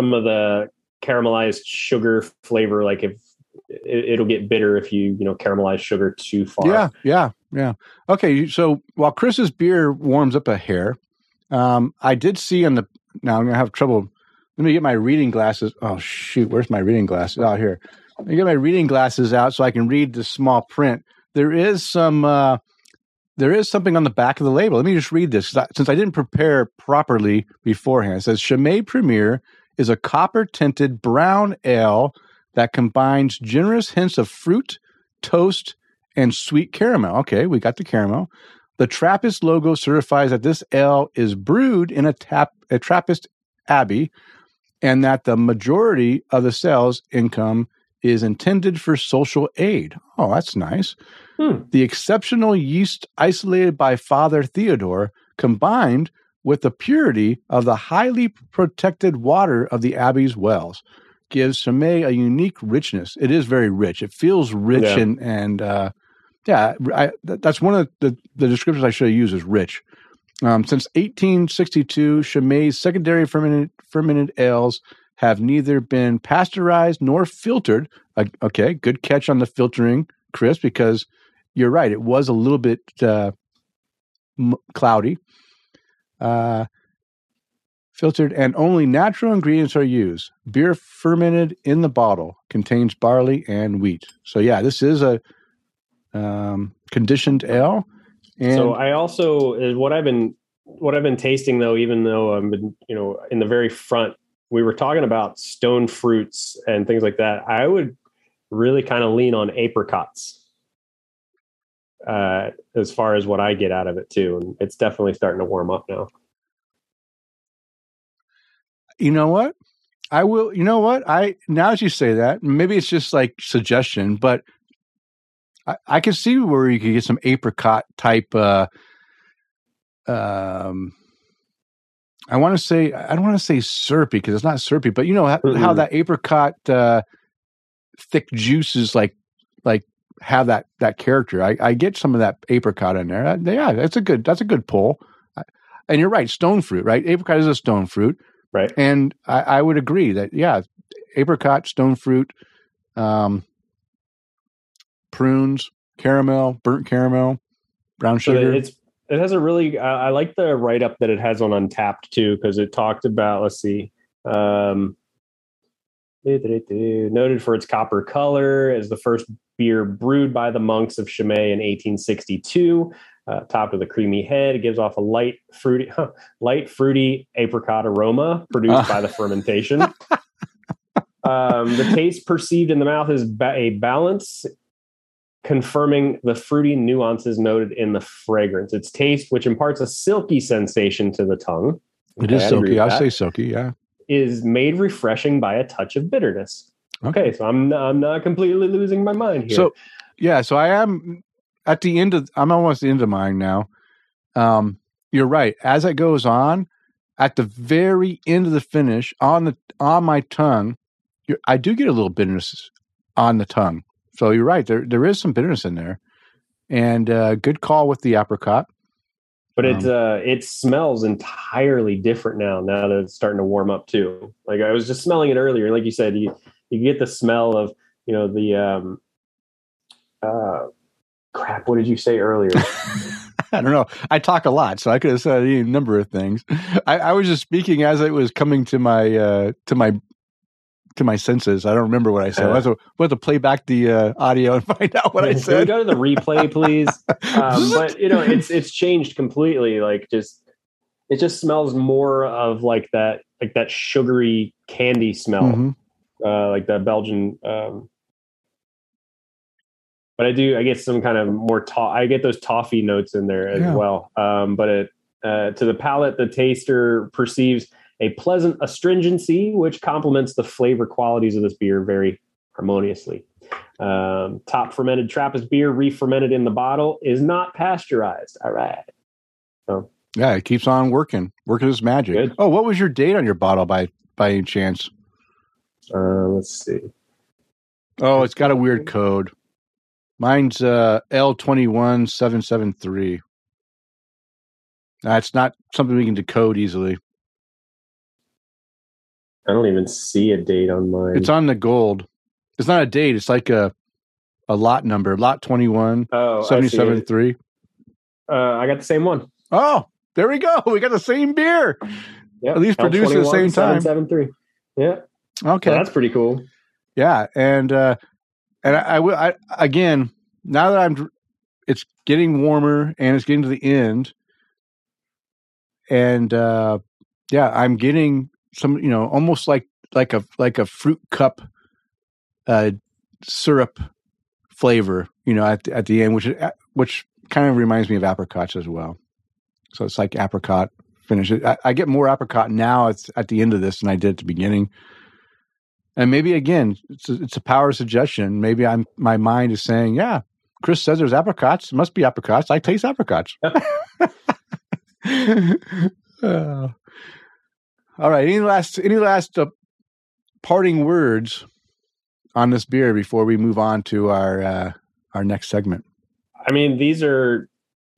some of the caramelized sugar flavor. Like if it, will get bitter if you you know caramelize sugar too far. Yeah, yeah, yeah. Okay, so while Chris's beer warms up a hair, um, I did see on the now I'm gonna have trouble. Let me get my reading glasses. Oh shoot, where's my reading glasses? Out oh, here. Let me get my reading glasses out so I can read the small print. There is some. Uh, there is something on the back of the label. Let me just read this since I didn't prepare properly beforehand. It says Chimay Premier is a copper tinted brown ale that combines generous hints of fruit, toast, and sweet caramel. Okay, we got the caramel. The Trappist logo certifies that this ale is brewed in a, tap, a Trappist abbey and that the majority of the sales income is intended for social aid. Oh, that's nice. Hmm. The exceptional yeast isolated by Father Theodore combined with the purity of the highly protected water of the abbey's wells gives Chimay a unique richness. It is very rich. It feels rich yeah. and and uh, yeah, I, that's one of the, the descriptions I should have used is rich. Um, since 1862, Chimay's secondary fermented, fermented ales have neither been pasteurized nor filtered. Uh, okay, good catch on the filtering, Chris, because you're right. It was a little bit uh, m- cloudy. Uh, filtered, and only natural ingredients are used. Beer fermented in the bottle contains barley and wheat. So yeah, this is a um, conditioned ale. And so I also is what I've been what I've been tasting though, even though I've been you know in the very front, we were talking about stone fruits and things like that. I would really kind of lean on apricots uh, as far as what I get out of it too, and it's definitely starting to warm up now you know what? I will. You know what? I now as you say that, maybe it's just like suggestion, but I, I can see where you could get some apricot type. Uh, um, I want to say I don't want to say syrupy because it's not syrupy, but you know how, how that apricot uh, thick juices like like have that that character. I, I get some of that apricot in there. Yeah, that's a good that's a good pull. And you're right, stone fruit, right? Apricot is a stone fruit. Right. And I, I would agree that, yeah, apricot, stone fruit, um, prunes, caramel, burnt caramel, brown sugar. So it's it has a really I, I like the write up that it has on Untappd too because it talked about let's see um, noted for its copper color as the first beer brewed by the monks of Chimay in 1862 uh, topped with a creamy head. It gives off a light fruity, huh, light fruity apricot aroma produced by the fermentation. um, the taste perceived in the mouth is ba- a balance, confirming the fruity nuances noted in the fragrance. Its taste, which imparts a silky sensation to the tongue. It is silky. I'll say silky. Yeah, is made refreshing by a touch of bitterness. Okay, okay so I'm I'm not completely losing my mind here. So yeah, so I am at the end of I'm almost into mine now. Um, you're right. As it goes on, at the very end of the finish, on the on my tongue, I do get a little bitterness on the tongue. So you're right. There there is some bitterness in there, and uh, good call with the apricot. But it um, uh, it smells entirely different now. Now that it's starting to warm up too. Like I was just smelling it earlier. Like you said, you you get the smell of you know the um, uh, crap. What did you say earlier? I don't know. I talk a lot, so I could have said any number of things. I, I was just speaking as it was coming to my uh, to my to my senses. I don't remember what I said. Uh, I have to, we'll have to play back the uh, audio and find out what I said. Can we go to the replay, please? um, but you know, it's it's changed completely. Like just it just smells more of like that like that sugary candy smell, mm-hmm. uh, like that Belgian. Um, but I do I get some kind of more to- I get those toffee notes in there as yeah. well. Um, but it uh, to the palate, the taster perceives a pleasant astringency, which complements the flavor qualities of this beer very harmoniously. Um, top fermented Trappist beer, re-fermented in the bottle, is not pasteurized. All right. So yeah, it keeps on working, working its magic. Good. Oh, what was your date on your bottle by by any chance? Uh, let's see. Oh, it's got a weird code. Mine's uh, L twenty one seven seven three. That's not something we can decode easily. I don't even see a date on mine. It's on the gold. It's not a date. It's like a a lot number. Lot 21. Oh, 773. Uh, I got the same one. Oh, there we go. We got the same beer. Yep. At least produced at the same time. 773. Yeah. Okay. that's pretty cool. Yeah. And, uh, and I, will, I, again, now that I'm, it's getting warmer and it's getting to the end. And, uh, yeah, I'm getting some you know almost like like a like a fruit cup uh, syrup flavor you know at at the end which uh, which kind of reminds me of apricots as well. So it's like apricot finish. I, I get more apricot now at, at the end of this than I did at the beginning. And maybe again it's a, it's a power suggestion. Maybe I'm my mind is saying yeah Chris says there's apricots. It must be apricots. I taste apricots. Uh, all right. Any last any last uh, parting words on this beer before we move on to our uh, our next segment? I mean, these are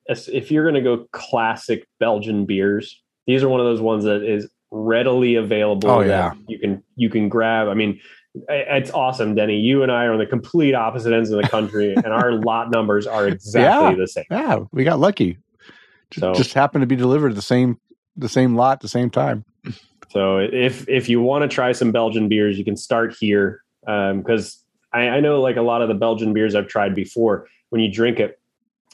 if you're going to go classic Belgian beers, these are one of those ones that is readily available. Oh yeah, you can you can grab. I mean, it's awesome, Denny. You and I are on the complete opposite ends of the country, and our lot numbers are exactly yeah, the same. Yeah, we got lucky. Just, so, just happened to be delivered the same the same lot the same time. So if if you want to try some Belgian beers, you can start here because um, I, I know like a lot of the Belgian beers I've tried before. When you drink it,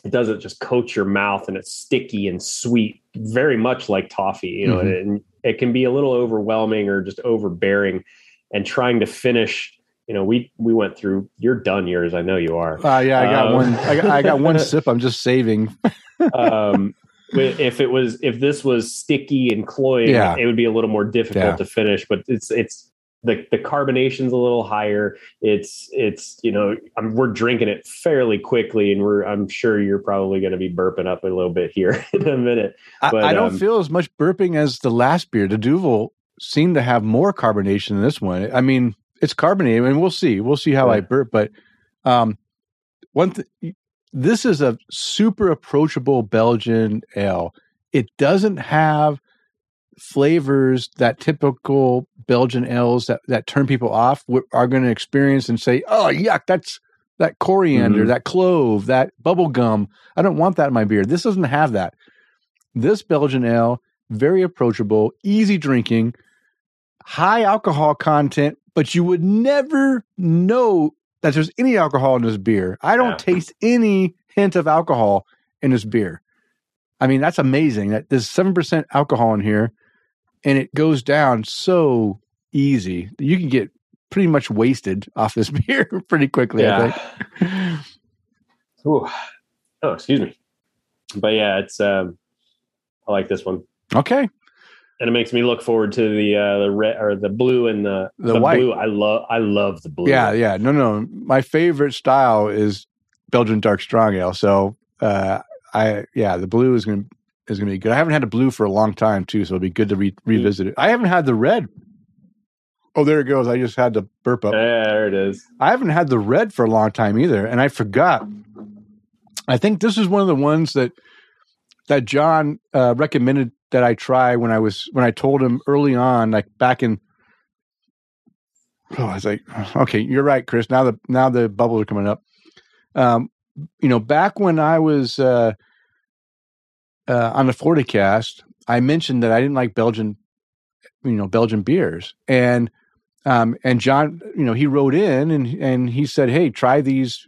it doesn't just coat your mouth and it's sticky and sweet, very much like toffee. You know, mm-hmm. and it can be a little overwhelming or just overbearing. And trying to finish you know, we we went through. You're done yours. I know you are. Uh, yeah, I got um, one. I got, I got one sip. I'm just saving. um, if it was if this was sticky and cloying, yeah. it would be a little more difficult yeah. to finish. But it's it's the the carbonation's a little higher. It's it's you know I'm, we're drinking it fairly quickly, and we're I'm sure you're probably going to be burping up a little bit here in a minute. But, I, I don't um, feel as much burping as the last beer. The Duvel seemed to have more carbonation than this one. I mean, it's carbonated, and we'll see. We'll see how yeah. I burp, but um, one th- this is a super approachable Belgian ale. It doesn't have flavors that typical Belgian ales that, that turn people off are going to experience and say, "Oh, yuck, that's that coriander, mm-hmm. that clove, that bubble gum. I don't want that in my beer." This doesn't have that. This Belgian ale, very approachable, easy drinking, high alcohol content, but you would never know that there's any alcohol in this beer. I don't yeah. taste any hint of alcohol in this beer. I mean, that's amazing that there's 7% alcohol in here and it goes down so easy. You can get pretty much wasted off this beer pretty quickly, yeah. I think. Ooh. Oh, excuse me. But yeah, it's um I like this one. Okay and it makes me look forward to the uh, the red or the blue and the the, the white. Blue. I love I love the blue. Yeah, yeah. No, no. My favorite style is Belgian dark strong ale. So uh, I yeah, the blue is gonna is gonna be good. I haven't had a blue for a long time too, so it'll be good to re- revisit it. I haven't had the red. Oh, there it goes. I just had to burp up. Yeah, there it is. I haven't had the red for a long time either, and I forgot. I think this is one of the ones that that John uh, recommended that I try when I was when I told him early on, like back in. Oh, I was like, okay, you're right, Chris. Now the now the bubbles are coming up. Um, you know, back when I was uh, uh, on the Florida I mentioned that I didn't like Belgian, you know, Belgian beers, and um, and John, you know, he wrote in and and he said, "Hey, try these,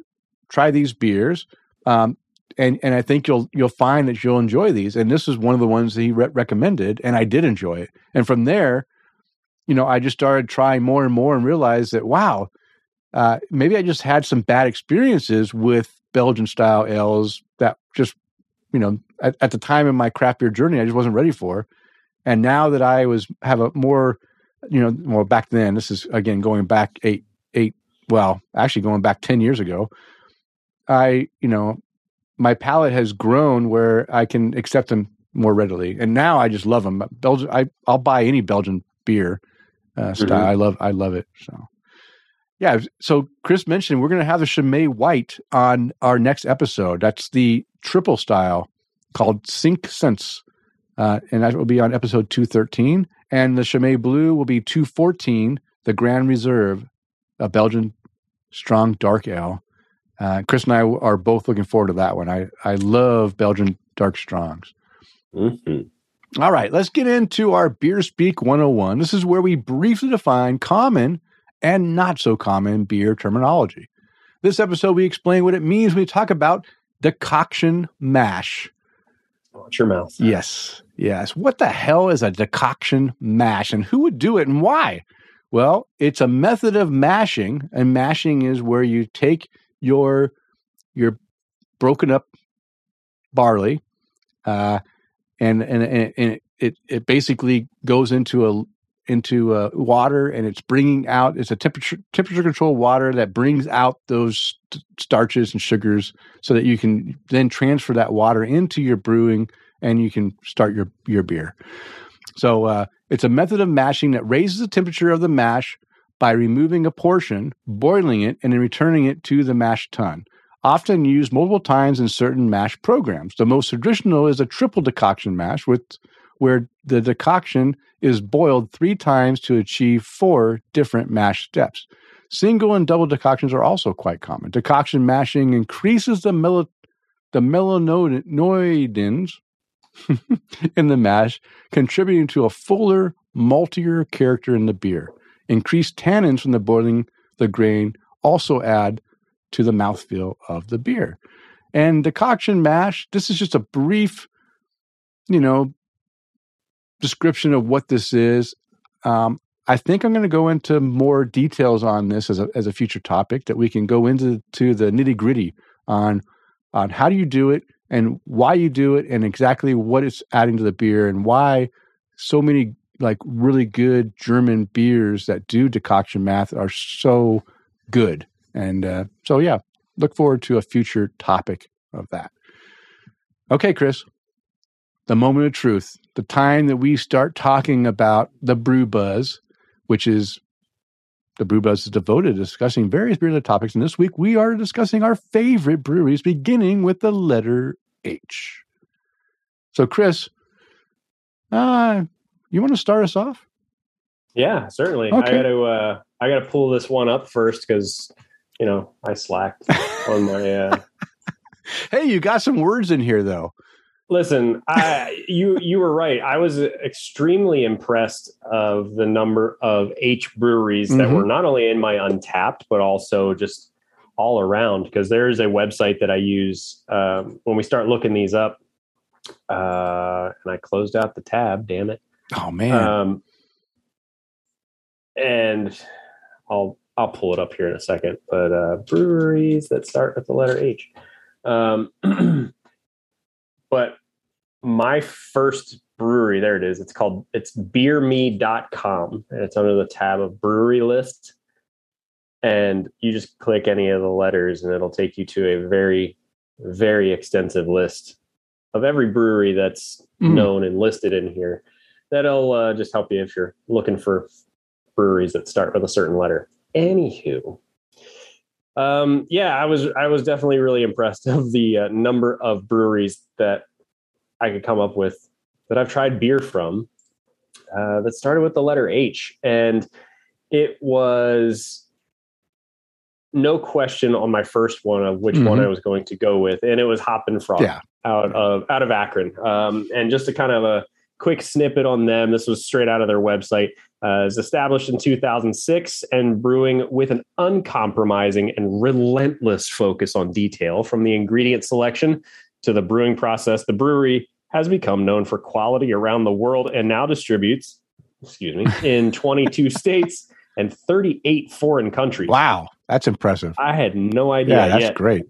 try these beers." Um, and and I think you'll you'll find that you'll enjoy these. And this is one of the ones that he re- recommended, and I did enjoy it. And from there, you know, I just started trying more and more, and realized that wow, uh, maybe I just had some bad experiences with Belgian style ales that just you know at, at the time in my craft beer journey I just wasn't ready for. And now that I was have a more you know well back then this is again going back eight eight well actually going back 10 years ago i you know my palate has grown where I can accept them more readily, and now I just love them. Belgian, I I'll buy any Belgian beer uh, style. Mm-hmm. I love I love it. So yeah, so Chris mentioned we're going to have the Chimay White on our next episode. That's the triple style called Cinq Cents, uh, and that will be on episode two thirteen. And the Chimay Blue will be two fourteen, the Grand Reserve, a Belgian strong dark ale. Uh, Chris and I are both looking forward to that one. I, I love Belgian dark strongs. Mm-hmm. All right, let's get into our Beer Speak 101. This is where we briefly define common and not so common beer terminology. This episode, we explain what it means when we talk about decoction mash. Watch your mouth. Yes, yes. What the hell is a decoction mash and who would do it and why? Well, it's a method of mashing, and mashing is where you take your your broken up barley, uh, and, and and it it basically goes into a into uh, water and it's bringing out it's a temperature temperature control water that brings out those st- starches and sugars so that you can then transfer that water into your brewing and you can start your your beer. So uh, it's a method of mashing that raises the temperature of the mash by removing a portion, boiling it, and then returning it to the mash tun. Often used multiple times in certain mash programs. The most traditional is a triple decoction mash, with, where the decoction is boiled three times to achieve four different mash steps. Single and double decoctions are also quite common. Decoction mashing increases the, mel- the melanoidins in the mash, contributing to a fuller, maltier character in the beer. Increased tannins from the boiling the grain also add to the mouthfeel of the beer. And decoction mash, this is just a brief, you know, description of what this is. Um, I think I'm going to go into more details on this as a, as a future topic that we can go into to the nitty gritty on on how do you do it and why you do it and exactly what it's adding to the beer and why so many like really good German beers that do decoction mash are so good. And uh, so, yeah, look forward to a future topic of that. Okay, Chris, the moment of truth, the time that we start talking about the brew buzz, which is the brew buzz is devoted to discussing various beer topics. And this week we are discussing our favorite breweries, beginning with the letter H. So, Chris, uh, you want to start us off? Yeah, certainly. Okay. I got to uh, I got to pull this one up first because you know I slacked on my. Uh... hey, you got some words in here though. Listen, I you you were right. I was extremely impressed of the number of H breweries mm-hmm. that were not only in my Untappd but also just all around. Because there is a website that I use um, when we start looking these up. Uh, and I closed out the tab. Damn it! Oh man. Um, and I'll I'll pull it up here in a second. But uh, breweries that start with the letter H. Um, but my first brewery, there it is. It's called it's beerme.com and it's under the tab of brewery list. And you just click any of the letters and it'll take you to a very, very extensive list of every brewery that's mm. known and listed in here that'll uh, just help you if you're looking for breweries that start with a certain letter. Anywho, um, yeah, I was I was definitely really impressed of the uh, number of breweries that I could come up with that I've tried beer from uh, that started with the letter H, and it was no question on my first one of which mm-hmm. one I was going to go with, and it was Hoppin' Frog yeah. out of out of Akron. Um, and just to kind of a quick snippet on them, this was straight out of their website. Uh, is established in 2006 and brewing with an uncompromising and relentless focus on detail from the ingredient selection to the brewing process. The brewery has become known for quality around the world and now distributes, excuse me, in 22 states and 38 foreign countries. Wow, that's impressive. I had no idea. Yeah, that's yet. great.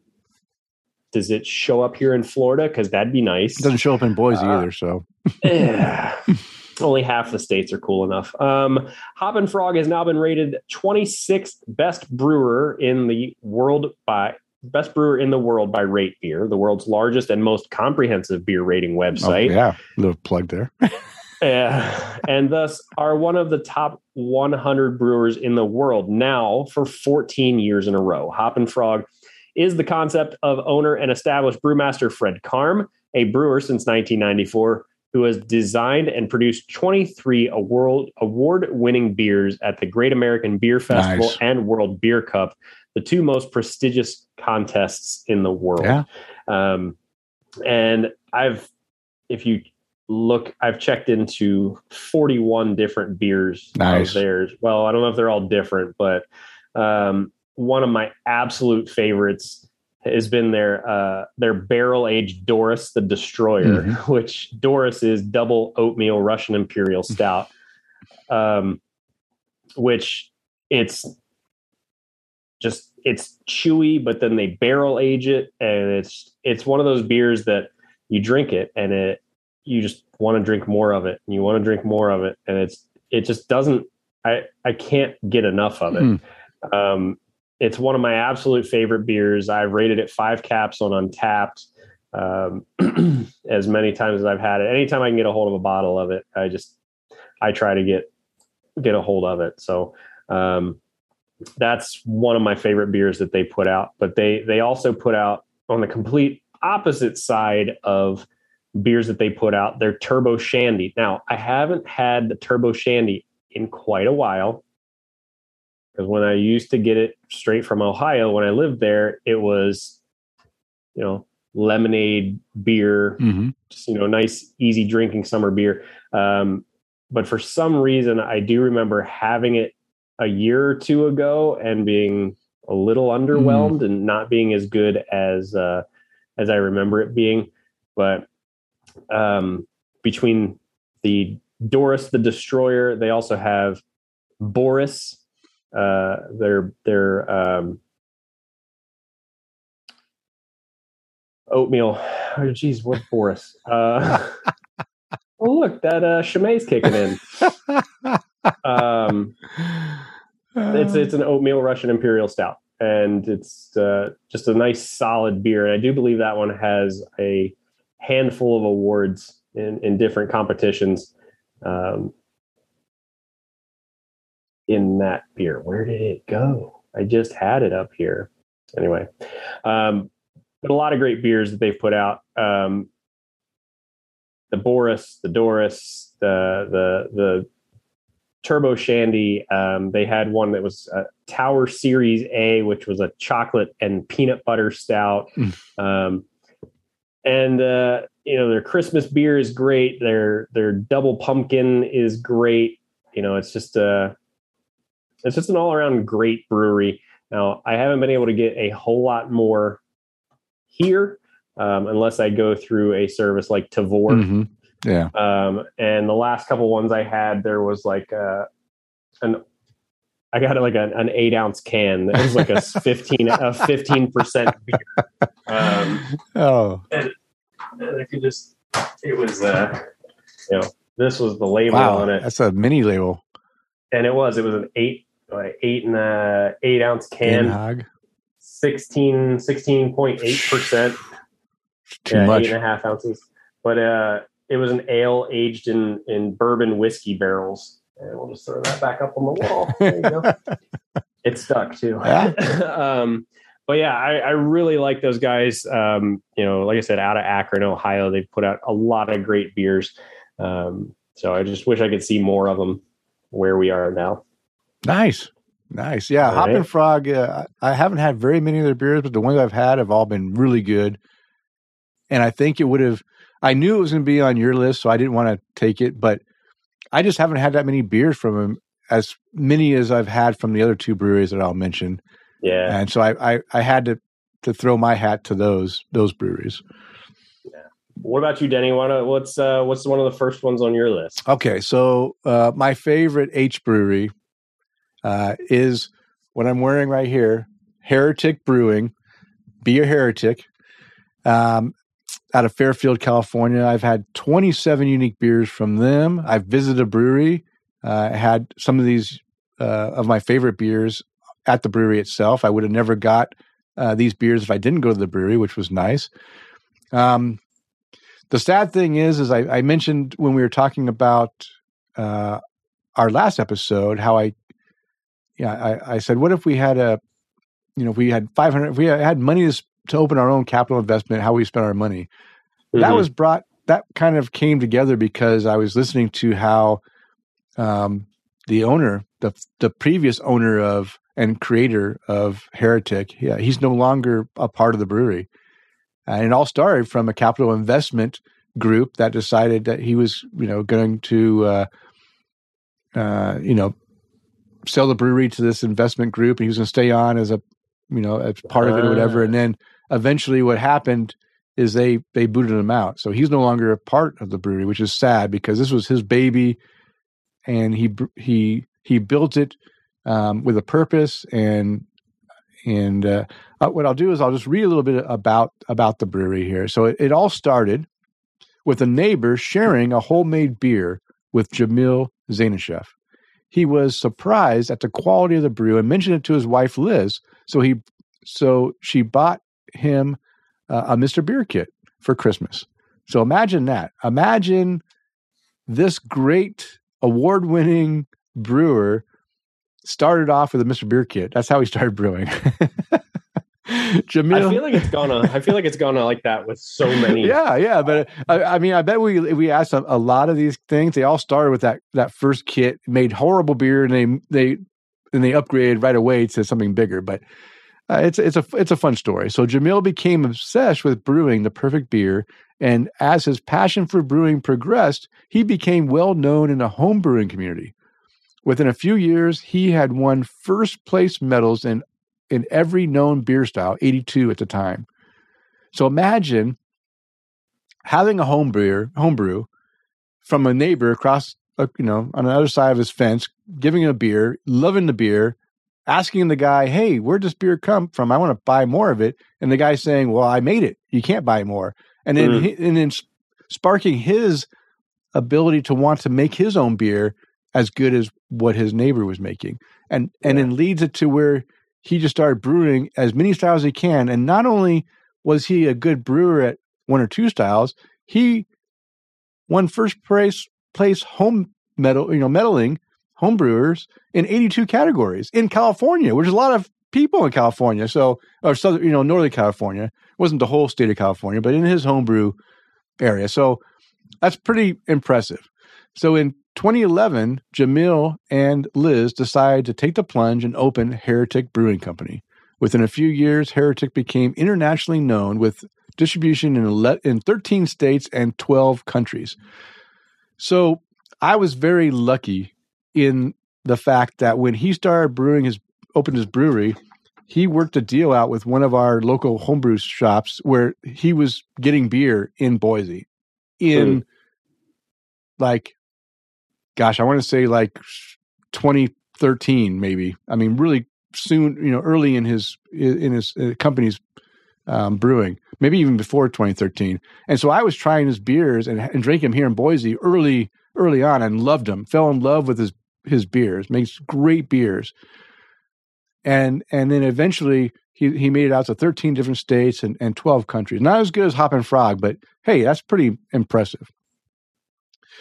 Does it show up here in Florida? Because that'd be nice. It doesn't show up in Boise uh, either, so. only half the states are cool enough. Um, Hoppin' Frog has now been rated 26th best brewer in the world by best brewer in the world by Rate Beer, the world's largest and most comprehensive beer rating website. Oh, yeah, little plug there. uh, and thus are one of the top 100 brewers in the world now for 14 years in a row. Hoppin' Frog is the concept of owner and established brewmaster Fred Karm, a brewer since 1994 who has designed and produced 23 award winning beers at the Great American Beer Festival nice. and World Beer Cup, the two most prestigious contests in the world. Yeah. Um, and I've, if you look, I've checked into 41 different beers nice. of theirs. Well, I don't know if they're all different, but um, one of my absolute favorites has been their uh, their barrel aged Doris the Destroyer, mm-hmm. which Doris is double oatmeal Russian Imperial Stout, um, which it's just it's chewy, but then they barrel age it, and it's it's one of those beers that you drink it and it you just want to drink more of it, and you want to drink more of it, and it's it just doesn't. I I can't get enough of it. Mm. Um, it's one of my absolute favorite beers. I've rated it five caps on Untappd um, as many times as I've had it. Anytime I can get a hold of a bottle of it, I just I try to get get a hold of it. So um, that's one of my favorite beers that they put out. But they they also put out on the complete opposite side of beers that they put out their Turbo Shandy. Now I haven't had the Turbo Shandy in quite a while because when I used to get it straight from Ohio when I lived there, it was, you know, lemonade beer, mm-hmm. just you know, nice, easy drinking summer beer. Um, but for some reason, I do remember having it a year or two ago and being a little underwhelmed mm. and not being as good as uh, as I remember it being. But um, between the Doris the Destroyer, they also have Boris uh, their their um, oatmeal. Oh, geez, what Boris? Uh, oh, look, that uh, Chimay's kicking in. um, it's it's an oatmeal Russian Imperial Stout, and it's uh, just a nice solid beer. And I do believe that one has a handful of awards in in different competitions. Um, in that beer. Where did it go? I just had it up here. Anyway, um, but a lot of great beers that they've put out. Um, the Boris, the Doris, the the the Turbo Shandy. Um, they had one that was a Tower Series A, which was a chocolate and peanut butter stout. Mm. Um, and uh, you know their Christmas beer is great. Their their double pumpkin is great. You know, it's just a it's just an all around great brewery. Now, I haven't been able to get a whole lot more here um, unless I go through a service like Tavour. Mm-hmm. Yeah. Um, and the last couple ones I had, there was like uh, an I got like an, an eight ounce can. that was like a fifteen a fifteen percent beer. Um, oh, and, and I could just it was uh, you know this was the label wow, on it. That's a mini label, and it was it was an eight like eight and a eight ounce can, Hog. 16, 16.8 percent. Too yeah, much. eight and a half ounces. But uh, it was an ale aged in in bourbon whiskey barrels. And we'll just throw that back up on the wall. There you go. it stuck too. Yeah. um, but yeah, I, I, really like those guys. Um, you know, like I said, out of Akron, Ohio, they've put out a lot of great beers. Um, so I just wish I could see more of them where we are now. Nice. Nice. Yeah. All Hop right. and Frog, uh, I haven't had very many of their beers, but the ones I've had have all been really good. And I think it would have, I knew it was going to be on your list, so I didn't want to take it, but I just haven't had that many beers from them, as many as I've had from the other two breweries that I'll mention. Yeah. And so I, I, I had to, to throw my hat to those, those breweries. Yeah. What about you, Denny? Wanna, what's uh, what's one of the first ones on your list? Okay, so uh, my favorite H brewery uh, is what I'm wearing right here, Heretic Brewing. Be a heretic. Um, out of Fairfield, California, I've had 27 unique beers from them. I've visited a brewery. Uh, had some of these uh, of my favorite beers at the brewery itself. I would have never got uh, these beers if I didn't go to the brewery, which was nice. Um, the sad thing is, is I, I mentioned when we were talking about uh, our last episode how I, yeah, I, I said, what if we had a, you know, if we had five hundred, if we had money to, to open our own capital investment, how we spend our money. That Mhm. was brought. That kind of came together because I was listening to how um, the owner, the the previous owner of and creator of Heretic, yeah, he's no longer a part of the brewery. And it all started from a capital investment group that decided that he was, you know, going to, uh, uh, you know, sell the brewery to this investment group, and he was going to stay on as a, you know, as part of it or whatever. Ah. And then eventually, what happened is they they booted him out, so he's no longer a part of the brewery, which is sad because this was his baby, and he he he built it um, with a purpose and and uh, uh, what I'll do is I'll just read a little bit about about the brewery here. So it, it all started with a neighbor sharing a homemade beer with Jamil Zainasheff. He was surprised at the quality of the brew and mentioned it to his wife Liz. So he so she bought him uh, a Mr. Beer kit for Christmas. So imagine that. Imagine this great award-winning brewer started off with a Mr. Beer kit. That's how he started brewing. Jamil, I feel like it's gonna. I feel like it's gonna like that with so many. yeah, yeah, but I, I mean, I bet we we asked a, a lot of these things. They all started with that that first kit, made horrible beer, and they they and they upgraded right away to something bigger. But uh, it's it's a it's a fun story. So Jamil became obsessed with brewing the perfect beer, and as his passion for brewing progressed, he became well known in the home brewing community. Within a few years, he had won first place medals in in every known beer style, 82 at the time. So imagine having a home brewer, home brew from a neighbor across, uh, you know, on the other side of his fence, giving him a beer, loving the beer, asking the guy, "Hey, where'd this beer come from? I want to buy more of it." And the guy saying, "Well, I made it. You can't buy more." And then, Mm. and then sparking his ability to want to make his own beer as good as what his neighbor was making, and and then leads it to where he just started brewing as many styles as he can. And not only was he a good brewer at one or two styles, he won first place place home medal, you know, medaling home brewers in 82 categories in California, which is a lot of people in California. So, or southern, you know, Northern California It wasn't the whole state of California, but in his homebrew area. So that's pretty impressive. So in 2011, Jamil and Liz decided to take the plunge and open Heretic Brewing Company. Within a few years, Heretic became internationally known with distribution in, ele- in 13 states and 12 countries. So I was very lucky in the fact that when he started brewing his, opened his brewery, he worked a deal out with one of our local homebrew shops where he was getting beer in Boise in hmm. like gosh, I want to say like 2013, maybe. I mean, really soon, you know, early in his in his uh, company's um, brewing, maybe even before 2013. And so I was trying his beers and, and drank him here in Boise early early on and loved him. Fell in love with his his beers. Makes great beers. And and then eventually he he made it out to 13 different states and, and 12 countries. Not as good as Hoppin' Frog, but hey, that's pretty impressive.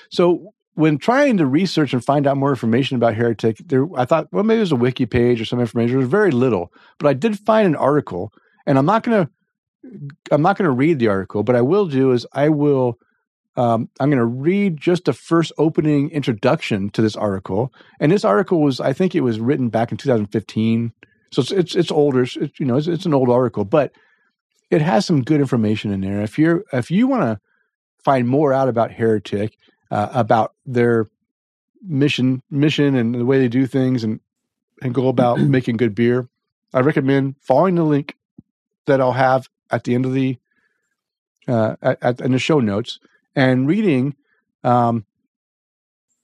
So when trying to research and find out more information about Heretic, there I thought, well, maybe there's a wiki page or some information. There's very little, but I did find an article, and I'm not gonna I'm not gonna read the article, but I will do is I will um, I'm going to read just the first opening introduction to this article. And this article was, I think, it was written back in 2015, so it's it's, it's older. It's, you know, it's, it's an old article, but it has some good information in there. If you're if you want to find more out about Heretic, uh, about their mission mission and the way they do things, and and go about making good beer, I recommend following the link that I'll have at the end of the uh, at, at, in the show notes and reading um,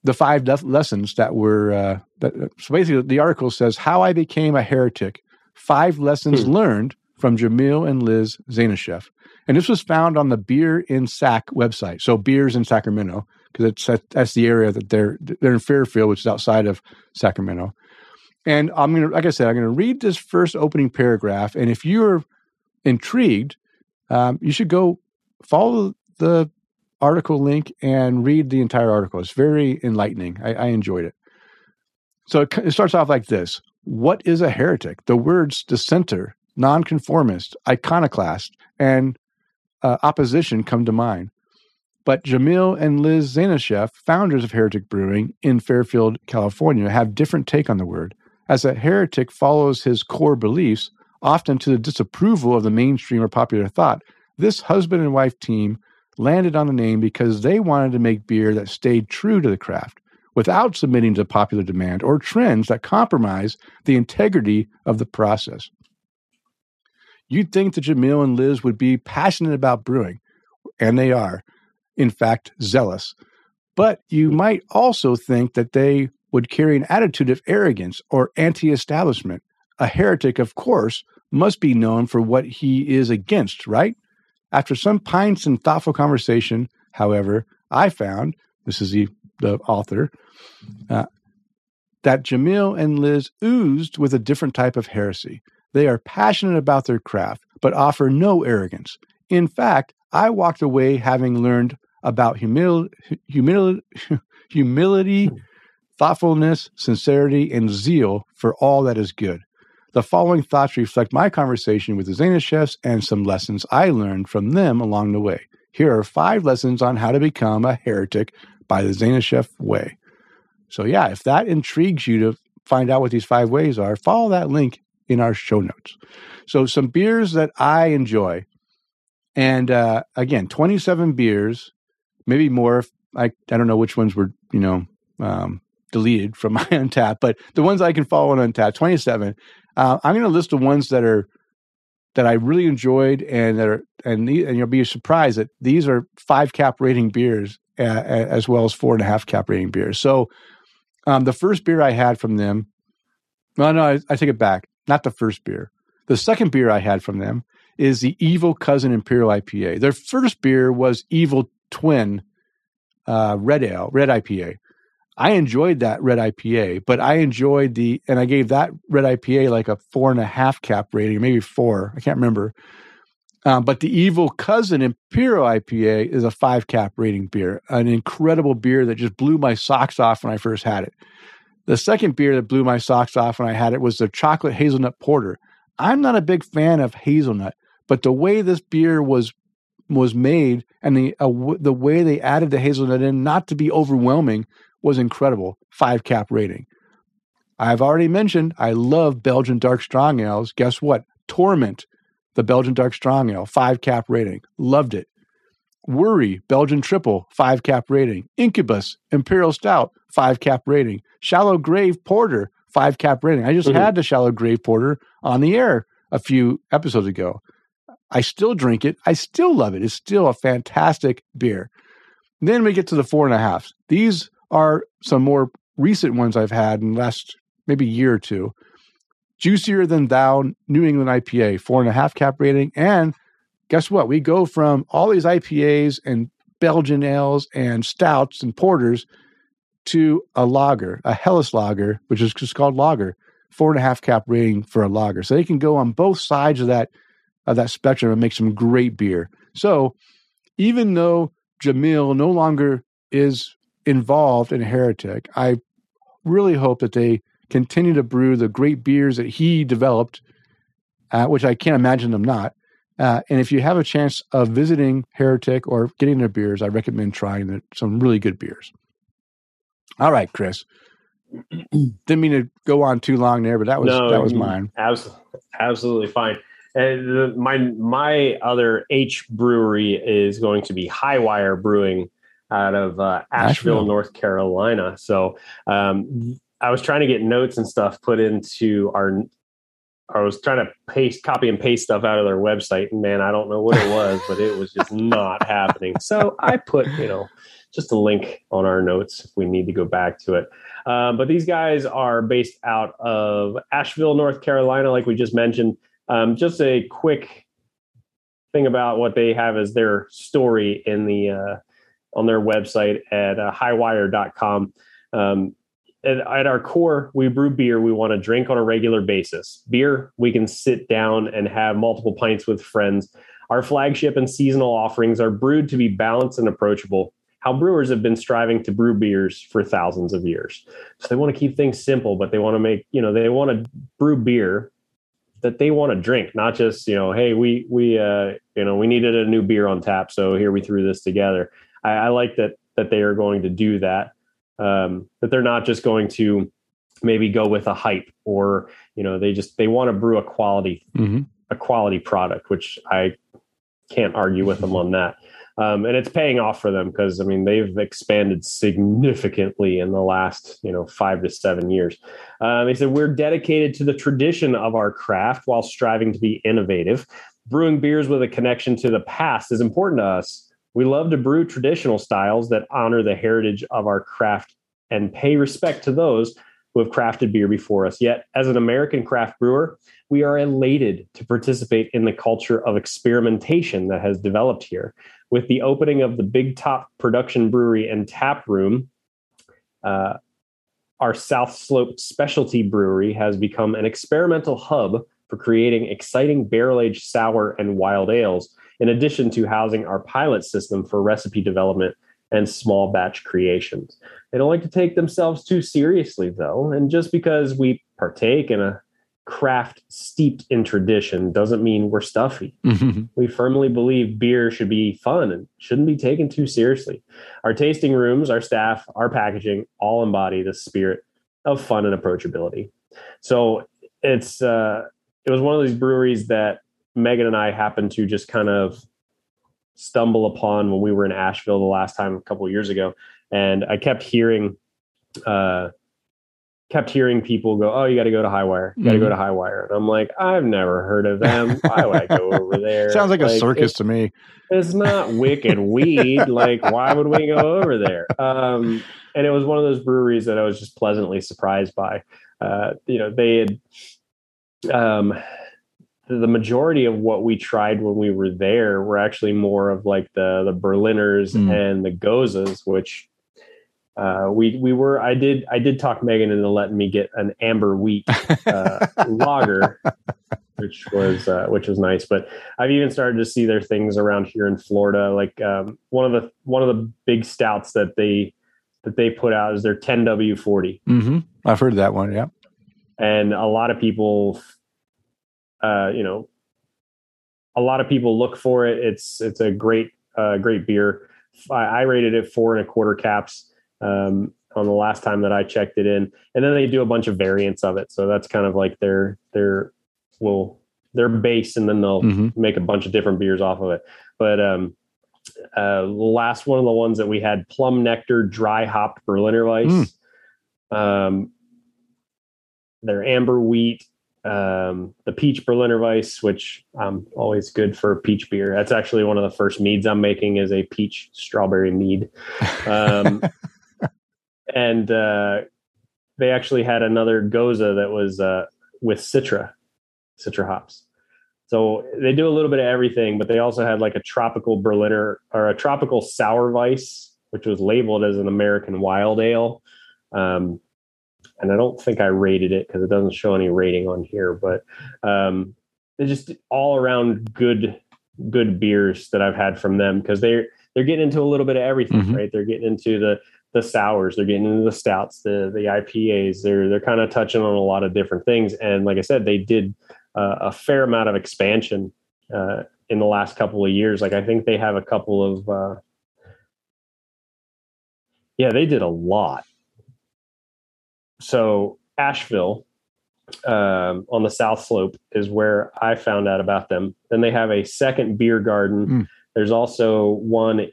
the five lessons that were uh, that, so basically the article says how I became a heretic, five lessons hmm. learned from Jamil and Liz Zainasheff. And this was found on the Beer in Sac website. So beers in Sacramento, because that's the area that they're they're in Fairfield, which is outside of Sacramento. And I'm gonna, like I said, I'm gonna read this first opening paragraph. And if you're intrigued, um, you should go follow the article link and read the entire article. It's very enlightening. I, I enjoyed it. So it, it starts off like this What is a heretic? The words dissenter, nonconformist, iconoclast, and uh, opposition come to mind. But Jamil and Liz Zainasheff, founders of Heretic Brewing in Fairfield, California, have different take on the word. As a heretic follows his core beliefs, often to the disapproval of the mainstream or popular thought, this husband and wife team landed on the name because they wanted to make beer that stayed true to the craft without submitting to popular demand or trends that compromise the integrity of the process. You'd think that Jamil and Liz would be passionate about brewing, and they are, in fact, zealous. But you might also think that they would carry an attitude of arrogance or anti establishment. A heretic, of course, must be known for what he is against, right? After some pints and thoughtful conversation, however, I found this is the, the author uh, that Jamil and Liz oozed with a different type of heresy. They are passionate about their craft, but offer no arrogance. In fact, I walked away having learned about humil- humil- humility, thoughtfulness, sincerity, and zeal for all that is good. The following thoughts reflect my conversation with the Zainasheffs and some lessons I learned from them along the way. Here are five lessons on how to become a heretic by the Zainasheff way. So, yeah, if that intrigues you to find out what these five ways are, follow that link in our show notes. So, some beers that I enjoy. And uh, again, 27 beers, maybe more. I, I don't know which ones were, you know, um, deleted from my Untappd, but the ones I can follow on Untappd, 27. Uh, I'm going to list the ones that are that I really enjoyed and that are and, and you'll be surprised that these are five cap rating beers as well as four and a half cap rating beers. So um, the first beer I had from them, well, no, I, I take it back. Not the first beer. The second beer I had from them is the Evil Cousin Imperial IPA. Their first beer was Evil Twin uh, Red Ale, Red IPA. I enjoyed that red IPA, but I enjoyed the, and I gave that red IPA like a four and a half cap rating, maybe four. I can't remember. Um, but the Evil Cousin Imperial IPA is a five cap rating beer, an incredible beer that just blew my socks off when I first had it. The second beer that blew my socks off when I had it was the chocolate hazelnut porter. I'm not a big fan of hazelnut, but the way this beer was was made and the uh, w- the way they added the hazelnut in, not to be overwhelming, was incredible. Five cap rating. I've already mentioned I love Belgian dark strong ales. Guess what? Torment, the Belgian dark strong ale, five cap rating. Loved it. Worry, Belgian triple, five cap rating. Incubus, Imperial Stout, five cap rating. Shallow Grave Porter, five cap rating. I just mm-hmm. had the Shallow Grave Porter on the air a few episodes ago. I still drink it. I still love it. It's still a fantastic beer. then we get to the four and a half. These are some more recent ones I've had in the last maybe year or two. Juicier than thou, New England IPA, four and a half cap rating. And guess what? We go from all these IPAs and Belgian ales and stouts and porters to a lager, a Helles lager, which is just called lager, four and a half cap rating for a lager. So they can go on both sides of that of that spectrum and make some great beer. So even though Jamil no longer is involved in Heretic. I really hope that they continue to brew the great beers that he developed, uh, which I can't imagine them not, Uh, and if you have a chance of visiting Heretic or getting their beers, I recommend trying the, some really good beers. All right, Chris. Didn't mean to go on too long there, but that was No, that was mine. Absolutely, absolutely fine. And my my other H brewery is going to be Hi-Wire Brewing out of uh, Asheville, Asheville. North Carolina. So um, I was trying to get notes and stuff put into our. I was trying to paste, copy and paste stuff out of their website, and man, I don't know what it was, but it was just not happening. So I put, you know, just a link on our notes if we need to go back to it. Um, but these guys are based out of Asheville, North Carolina, like we just mentioned. Um, just a quick thing about what they have as their story in the uh, on their website at uh, highwire.com. Um, at, at our core, we brew beer we want to drink on a regular basis. Beer we can sit down and have multiple pints with friends. Our flagship and seasonal offerings are brewed to be balanced and approachable. How brewers have been striving to brew beers for thousands of years. So they want to keep things simple, but they want to make, you know, they want to brew beer that they want to drink, not just, you know, hey, we we uh, you know, we needed a new beer on tap, so here we threw this together. I, I like that that they are going to do that. Um, that they're not just going to maybe go with a hype or you know they just they want to brew a quality hmm a quality product, which I can't argue with them on that. Um, and it's paying off for them because I mean they've expanded significantly in the last you know five to seven years. Um, they said we're dedicated to the tradition of our craft while striving to be innovative. Brewing beers with a connection to the past is important to us. We love to brew traditional styles that honor the heritage of our craft and pay respect to those who have crafted beer before us. Yet, as an American craft brewer, we are elated to participate in the culture of experimentation that has developed here. With the opening of the Big Top Production Brewery and Tap Room, uh, our South Slope Specialty Brewery has become an experimental hub for creating exciting barrel aged sour and wild ales, in addition to housing our pilot system for recipe development and small batch creations. They don't like to take themselves too seriously, though. And just because we partake in a craft steeped in tradition doesn't mean we're stuffy. hmm We firmly believe beer should be fun and shouldn't be taken too seriously. Our tasting rooms, our staff, our packaging all embody the spirit of fun and approachability. So it's uh, it was one of these breweries that Megan and I happened to just kind of stumble upon when we were in Asheville the last time a couple of years ago, and I kept hearing. Uh, kept hearing people go, "Oh, you got to go to Hi-Wire. You got to go to Hi-Wire." And I'm like, "I've never heard of them. Why would I go over there?" Sounds like a circus to me. it's not wicked weed. Like, why would we go over there? Um, and it was one of those breweries that I was just pleasantly surprised by. Uh, you know, they had um, the majority of what we tried when we were there were actually more of like the the Berliners Mm. and the Goses, which uh, we we were. I did I did talk Megan into letting me get an amber wheat uh, lager, which was uh, which was nice. But I've even started to see their things around here in Florida. Like um, one of the one of the big stouts that they that they put out is their 10W40, hmm I've heard that one. Yeah. and a lot of people, uh, you know, a lot of people look for it. It's it's a great uh, great beer. I, I rated it four and a quarter caps um, on the last time that I checked it in, and then they do a bunch of variants of it. So that's kind of like their their well their base, and then they'll hmm make a bunch of different beers off of it. But um, uh, the last one of the ones that we had plum nectar dry hopped Berliner Weiss. Um, their amber wheat, um, the peach Berliner Weiss, which I'm always good for peach beer. That's actually one of the first meads I'm making is a peach strawberry mead. Um, and uh, they actually had another Gose that was uh, with Citra, Citra hops. So they do a little bit of everything, but they also had like a tropical Berliner or a tropical sour Weiss, which was labeled as an American wild ale. Um, and I don't think I rated it because it doesn't show any rating on here, but um, they're just all around good, good beers that I've had from them because they're they're getting into a little bit of everything, Mhm. right? They're getting into the the sours, they're getting into the stouts, the the IPAs. They're they're kind of touching on a lot of different things. And like I said, they did uh, a fair amount of expansion uh, in the last couple of years. Like I think they have a couple of uh, yeah, they did a lot. So Asheville um, on the South Slope is where I found out about them. Then they have a second beer garden. Mm. There's also one.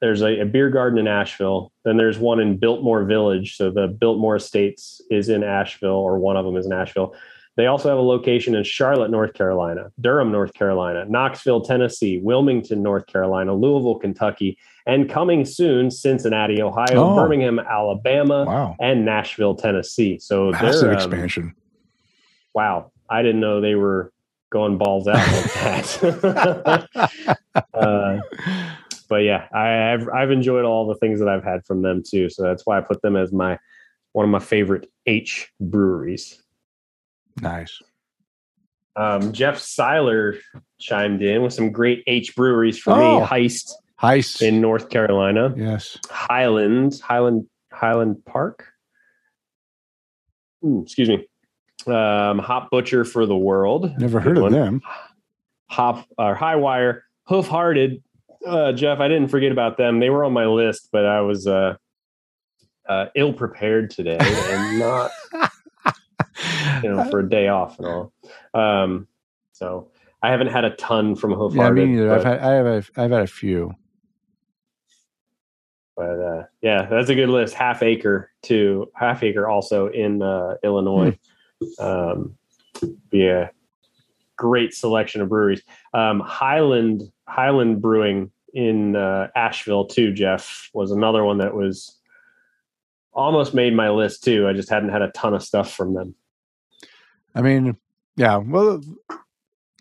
There's a, a, beer garden in Asheville. Then there's one in Biltmore Village. So the Biltmore Estates is in Asheville, or one of them is in Asheville. They also have a location in Charlotte, North Carolina, Durham, North Carolina, Knoxville, Tennessee, Wilmington, North Carolina, Louisville, Kentucky, and coming soon, Cincinnati, Ohio, oh. Birmingham, Alabama, wow. and Nashville, Tennessee. So massive um, expansion. Wow, I didn't know they were going balls out like that. uh, but yeah, I, have I've enjoyed all the things that I've had from them too. So that's why I put them as my one of my favorite H breweries. Nice. Um, Jeff Seiler chimed in with some great H breweries for oh, me. Heist, Heist in North Carolina. Yes. Highland, Highland, Highland Park. Ooh, excuse me. Um, Hop Butcher for the World. Never heard of them. Hop or Hi-Wire, Hoof Hearted. Uh, Jeff, I didn't forget about them. They were on my list, but I was uh, uh, ill prepared today and not you know, for a day off and all. Um, so I haven't had a ton from Hoof Yeah, me neither. I've had I have a, I've had a few. But uh, yeah, that's a good list. Half Acre to Half Acre also in uh, Illinois. Hmm. Um, be a great selection of breweries. Um, Highland Highland Brewing in uh, Asheville too. Jeff was another one that was almost made my list too. I just hadn't had a ton of stuff from them. I mean, yeah. Well,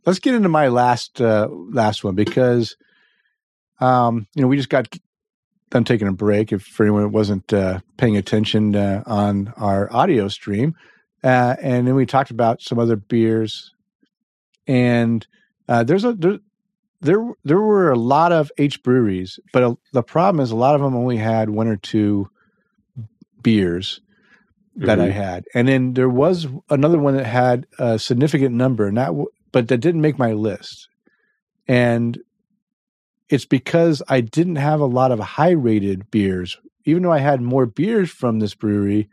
let's get into my last uh, last one because, um, you know, we just got done taking a break. If for anyone wasn't uh, paying attention uh, on our audio stream, uh, and then we talked about some other beers, and uh, there's a there, there there were a lot of H breweries, but a, the problem is a lot of them only had one or two beers that mm-hmm. I had, and then there was another one that had a significant number, not but that didn't make my list, and it's because I didn't have a lot of high rated beers, even though I had more beers from this brewery.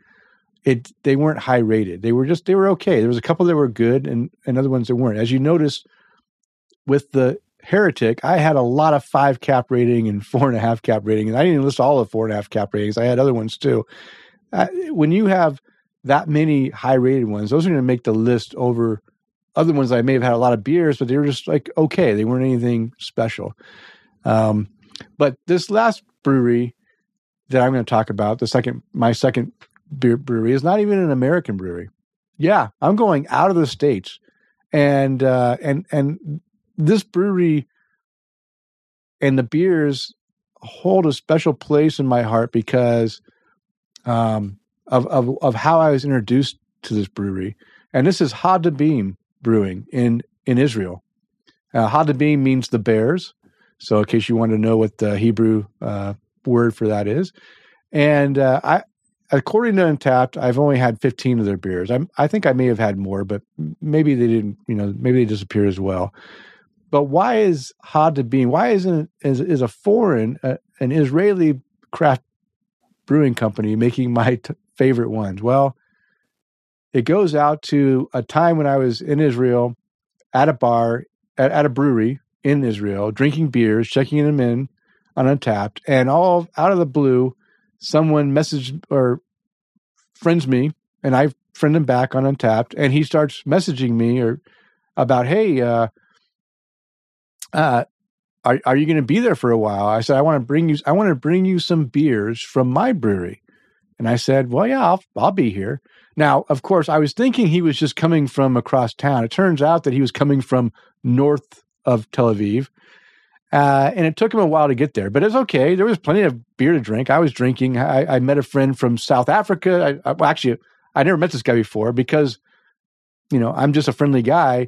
It they weren't high rated. They were just they were okay. There was a couple that were good, and and other ones that weren't. As you notice, with the Heretic, I had a lot of five cap rating and four and a half cap rating, and I didn't list all the four and a half cap ratings. I had other ones too uh, when you have that many high rated ones, those are going to make the list over other ones I may have had a lot of beers, but they were just like okay, they weren't anything special. Um, but this last brewery that I'm going to talk about, the second my second brewery, is not even an American brewery. Yeah, I'm going out of the states, and uh, and and this brewery and the beers hold a special place in my heart because um, of, of, of how I was introduced to this brewery. And this is Hadabim Brewing in, in Israel. Uh, Hadabim means the bears. So, in case you want to know what the Hebrew uh, word for that is, and uh, I, according to Untappd, I've only had 15 of their beers. I'm, I think I may have had more, but maybe they didn't. You know, maybe they disappeared as well. But why is Hadabim? Why isn't is, is a foreign, uh, an Israeli craft brewing company making my t- favorite ones? Well, it goes out to a time when I was in Israel at a bar, at, at a brewery in Israel, drinking beers, checking them in on Untappd, and all out of the blue, someone messaged or friends me, and I friend him back on Untappd, and he starts messaging me or about, hey, uh, uh, are, are you going to be there for a while? I said, I want to bring you, I want to bring you some beers from my brewery. And I said, well, yeah, I'll, I'll be here. Now, of course, I was thinking he was just coming from across town. It turns out that he was coming from north of Tel Aviv. Uh, and it took him a while to get there, but it's okay. There was plenty of beer to drink. I was drinking. I, I met a friend from South Africa. I, I, well, actually, I never met this guy before because, you know, I'm just a friendly guy.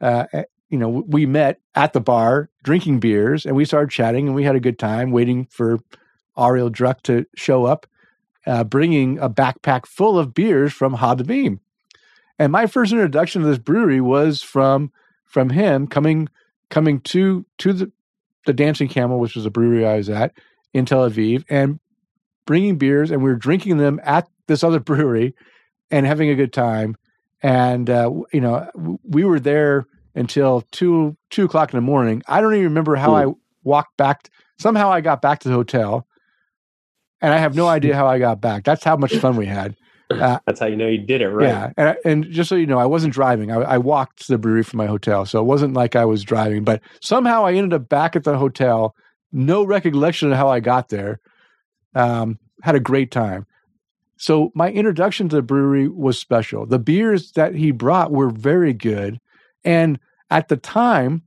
Uh, you know, we met at the bar drinking beers and we started chatting and we had a good time waiting for Ariel Druck to show up, uh, bringing a backpack full of beers from Hadabim. And my first introduction to this brewery was from from him coming coming to to the the Dancing Camel, which was a brewery I was at in Tel Aviv, and bringing beers, and we were drinking them at this other brewery and having a good time. And uh, you know, we were there until two two o'clock in the morning. I don't even remember how I walked back. Somehow I got back to the hotel, and I have no idea how I got back. That's how much fun we had. Uh, That's how you know you did it right. Yeah, and, and just so you know, I wasn't driving. I, I, walked to the brewery from my hotel, so it wasn't like I was driving. But somehow I ended up back at the hotel. No recollection of how I got there. Um, had a great time. So my introduction to the brewery was special. The beers that he brought were very good, and at the time,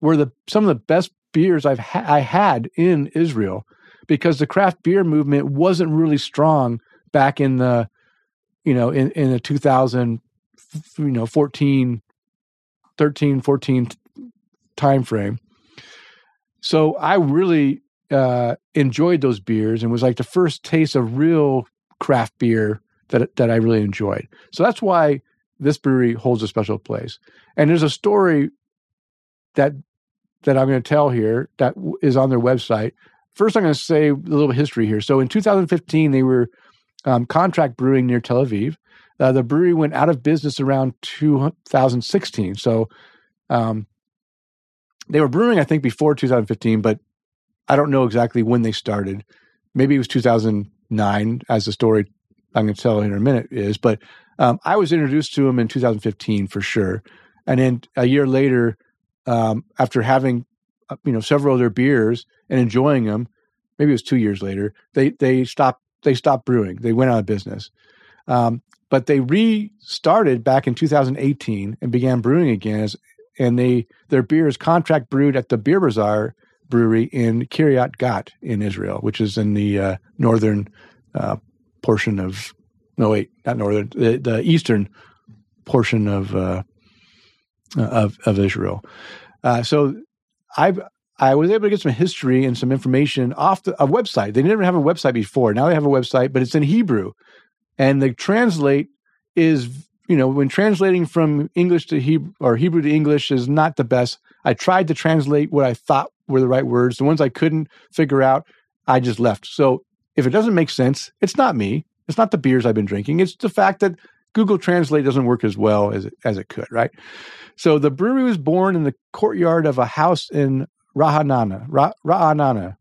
were the some of the best beers I've ha- I had in Israel, because the craft beer movement wasn't really strong back in the you know, in, in a 2000, you know, 14, 13, 14 time frame. So I really uh, enjoyed those beers and was like the first taste of real craft beer that that I really enjoyed. So that's why this brewery holds a special place. And there's a story that that I'm going to tell here that is on their website. First, I'm going to say a little history here. So in 2015, they were um, contract brewing near Tel Aviv. Uh, the brewery went out of business around 2016. So um, they were brewing, I think, before 2015, but I don't know exactly when they started. Maybe it was 2009, as the story I'm going to tell in a minute is. But um, I was introduced to them in 2015 for sure. And then a year later, um, after having uh, you know several of their beers and enjoying them, maybe it was two years later, they they stopped they stopped brewing. They went out of business. Um, but they restarted back in 2018 and began brewing again. As, and they their beer is contract brewed at the Beer Bazaar Brewery in Kiryat Gat in Israel, which is in the uh, northern uh, portion of no wait not northern the, the eastern portion of uh, of, of Israel. Uh, so I've I was able to get some history and some information off the, a website. They didn't even have a website before. Now they have a website, but it's in Hebrew. And the translate is, you know, when translating from English to Hebrew or Hebrew to English is not the best. I tried to translate what I thought were the right words. The ones I couldn't figure out, I just left. So if it doesn't make sense, it's not me. It's not the beers I've been drinking. It's the fact that Google Translate doesn't work as well as it, as it could, right? So the brewery was born in the courtyard of a house in Ra'anana, Ra- Ra'anana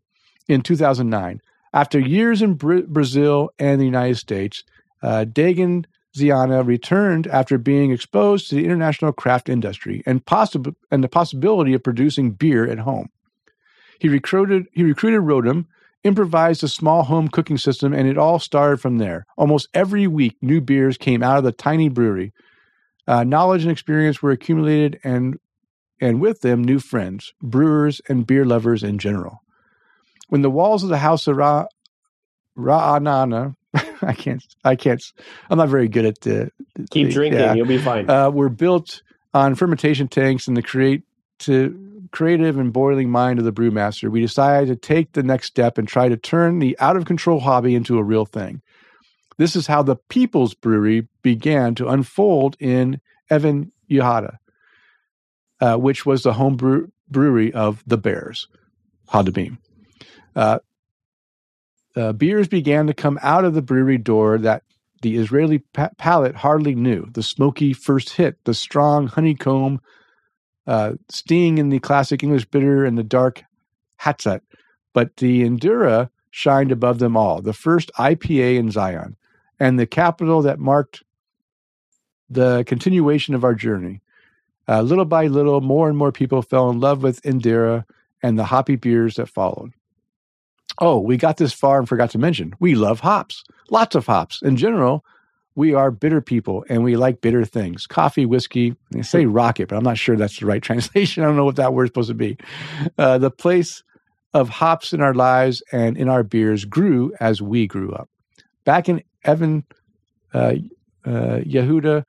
in 2009. After years in Br- Brazil and the United States, uh, Dagan Ziana returned after being exposed to the international craft industry and, possib- and the possibility of producing beer at home. He recruited, he recruited Rotem, improvised a small home cooking system, and it all started from there. Almost every week, new beers came out of the tiny brewery. Uh, knowledge and experience were accumulated, and and with them new friends, brewers and beer lovers in general. When the walls of the house of Ra, Ra'anana, I can't, I can't, I'm not very good at the. Keep the, drinking, yeah, you'll be fine. Uh, were built on fermentation tanks and the create to creative and boiling mind of the brewmaster, we decided to take the next step and try to turn the out of control hobby into a real thing. This is how the People's Brewery began to unfold in Even Yehuda uh, which was the home brew- brewery of the Bears, Hadabim. Uh, uh, beers began to come out of the brewery door that the Israeli pa- palate hardly knew. The smoky first hit, the strong honeycomb uh, sting in the classic English bitter, and the dark Hatzat. But the Endura shined above them all, the first IPA in Zion, and the capital that marked the continuation of our journey. Uh, little by little, more and more people fell in love with Indira and the hoppy beers that followed. Oh, we got this far and forgot to mention we love hops, lots of hops. In general, we are bitter people and we like bitter things coffee, whiskey. They say rocket, but I'm not sure that's the right translation. I don't know what that word's supposed to be. Uh, the place of hops in our lives and in our beers grew as we grew up. Back in Even, uh, uh, Yehuda,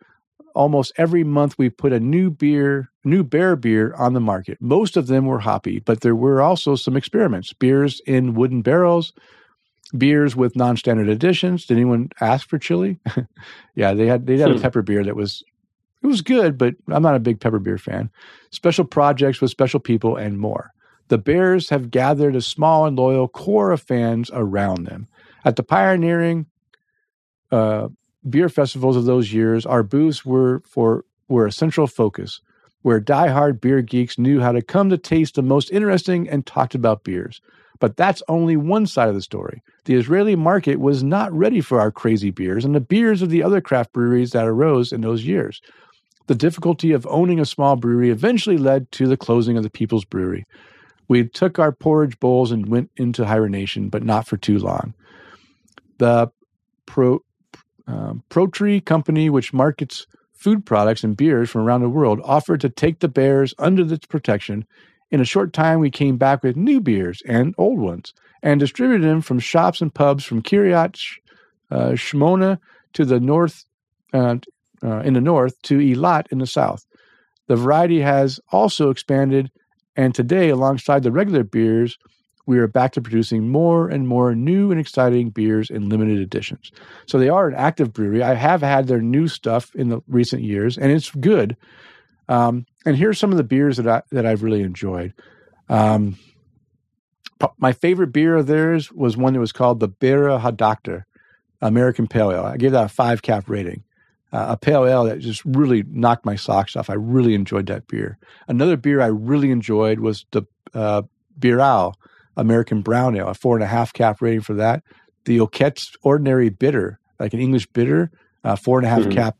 almost every month we put a new beer, new bear beer on the market. Most of them were hoppy, but there were also some experiments. Beers in wooden barrels, beers with non-standard additions. Did anyone ask for chili? yeah, they had they had a hmm. pepper beer that was It was good, but I'm not a big pepper beer fan. Special projects with special people and more. The Bears have gathered a small and loyal core of fans around them. At the pioneering uh, beer festivals of those years, our booths were for were a central focus, where die-hard beer geeks knew how to come to taste the most interesting and talked about beers. But that's only one side of the story. The Israeli market was not ready for our crazy beers and the beers of the other craft breweries that arose in those years. The difficulty of owning a small brewery eventually led to the closing of the People's Brewery. We took our porridge bowls and went into hibernation, but not for too long. The Pro, um, Protree company, which markets food products and beers from around the world, offered to take the bears under its protection. In a short time, we came back with new beers and old ones and distributed them from shops and pubs from Kiryat uh, Shmona to the north, uh, uh, in the north, to Eilat in the south. The variety has also expanded, and today, alongside the regular beers, we are back to producing more and more new and exciting beers in limited editions. So they are an active brewery. I have had their new stuff in the recent years, and it's good. Um, and here's some of the beers that I that I've really enjoyed. Um, my favorite beer of theirs was one that was called the Bera Hadoctor American Pale Ale. I gave that a five cap rating. Uh, a pale ale that just really knocked my socks off. I really enjoyed that beer. Another beer I really enjoyed was the uh, Birao American Brown Ale, a four and a half cap rating for that. The Oquette's Ordinary Bitter, like an English bitter, uh, four and a half mm-hmm. cap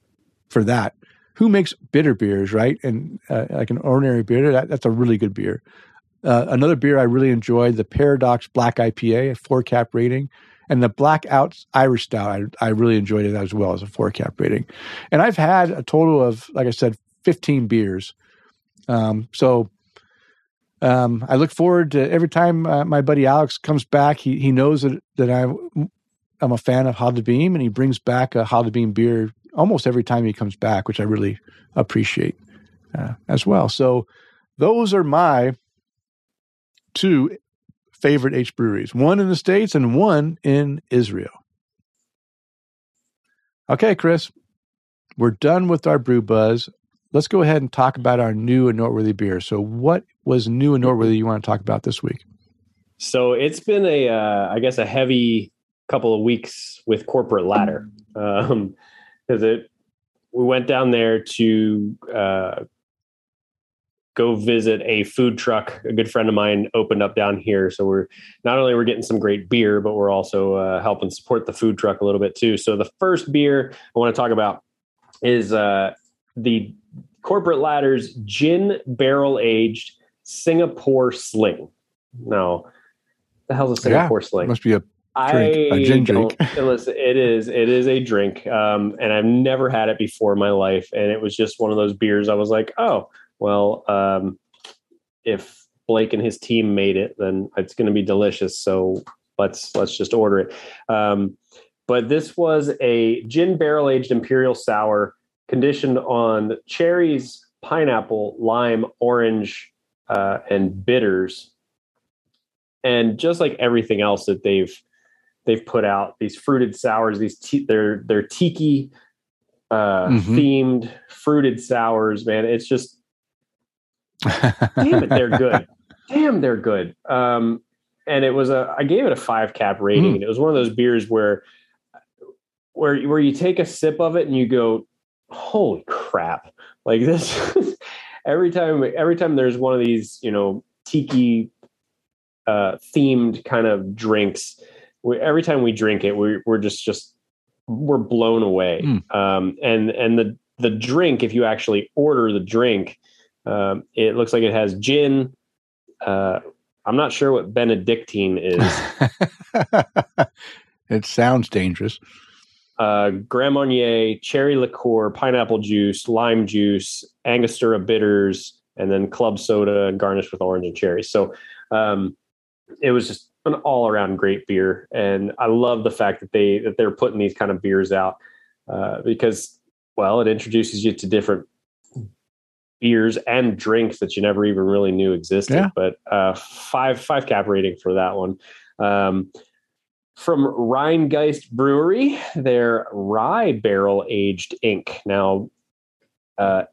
for that. Who makes bitter beers, right? And uh, like an ordinary beer, that, that's a really good beer. Uh, another beer I really enjoyed, the Paradox Black IPA, a four cap rating, and the Blackout Irish Stout. I, I really enjoyed it as well as a four cap rating. And I've had a total of, like I said, 15 beers. Um, so um, I look forward to every time uh, my buddy Alex comes back. He he knows that that I I'm a fan of Beam, and he brings back a Beam beer almost every time he comes back, which I really appreciate uh, as well. So those are my two favorite H breweries: one in the states and one in Israel. Okay, Chris, we're done with our brew buzz let's go ahead and talk about our new and noteworthy beer. So, what was new and noteworthy you want to talk about this week? So it's been a, uh, I guess, a heavy couple of weeks with corporate ladder because um, it. We went down there to uh, go visit a food truck. A good friend of mine opened up down here, so we're not only we're getting some great beer, but we're also uh, helping support the food truck a little bit too. So the first beer I want to talk about is uh, the Corporate Ladder's gin barrel aged Singapore Sling. No, the hell's a Singapore yeah, Sling? Must be a drink, a gin drink. listen, it is. It is a drink, um, and I've never had it before in my life. And it was just one of those beers. I was like, oh, well, um, if Blake and his team made it, then it's going to be delicious. So let's let's just order it. Um, but this was a gin barrel aged imperial sour conditioned on cherries, pineapple, lime, orange, uh, and bitters. And just like everything else that they've they've put out, these fruited sours, these t- they're they're tiki uh, mm-hmm. themed fruited sours. Man, it's just damn it, they're good. Damn, they're good. Um, and it was a I gave it a five cap rating, mm. and it was one of those beers where where where you take a sip of it and you go, holy crap. Like this every time every time there's one of these you know tiki uh themed kind of drinks we, every time we drink it we're, we're just just we're blown away. Mm. um and and the the drink if you actually order the drink um it looks like it has gin uh i'm not sure what benedictine is. It sounds dangerous uh, Grand Marnier, cherry liqueur, pineapple juice, lime juice, Angostura bitters, and then club soda garnished with orange and cherry. So um, it was just an all around great beer, and I love the fact that they that they're putting these kind of beers out uh, because well, it introduces you to different beers and drinks that you never even really knew existed. Yeah. But uh, five five cap rating for that one. Um, from Rhinegeist Brewery, their rye barrel aged ink. Now, uh,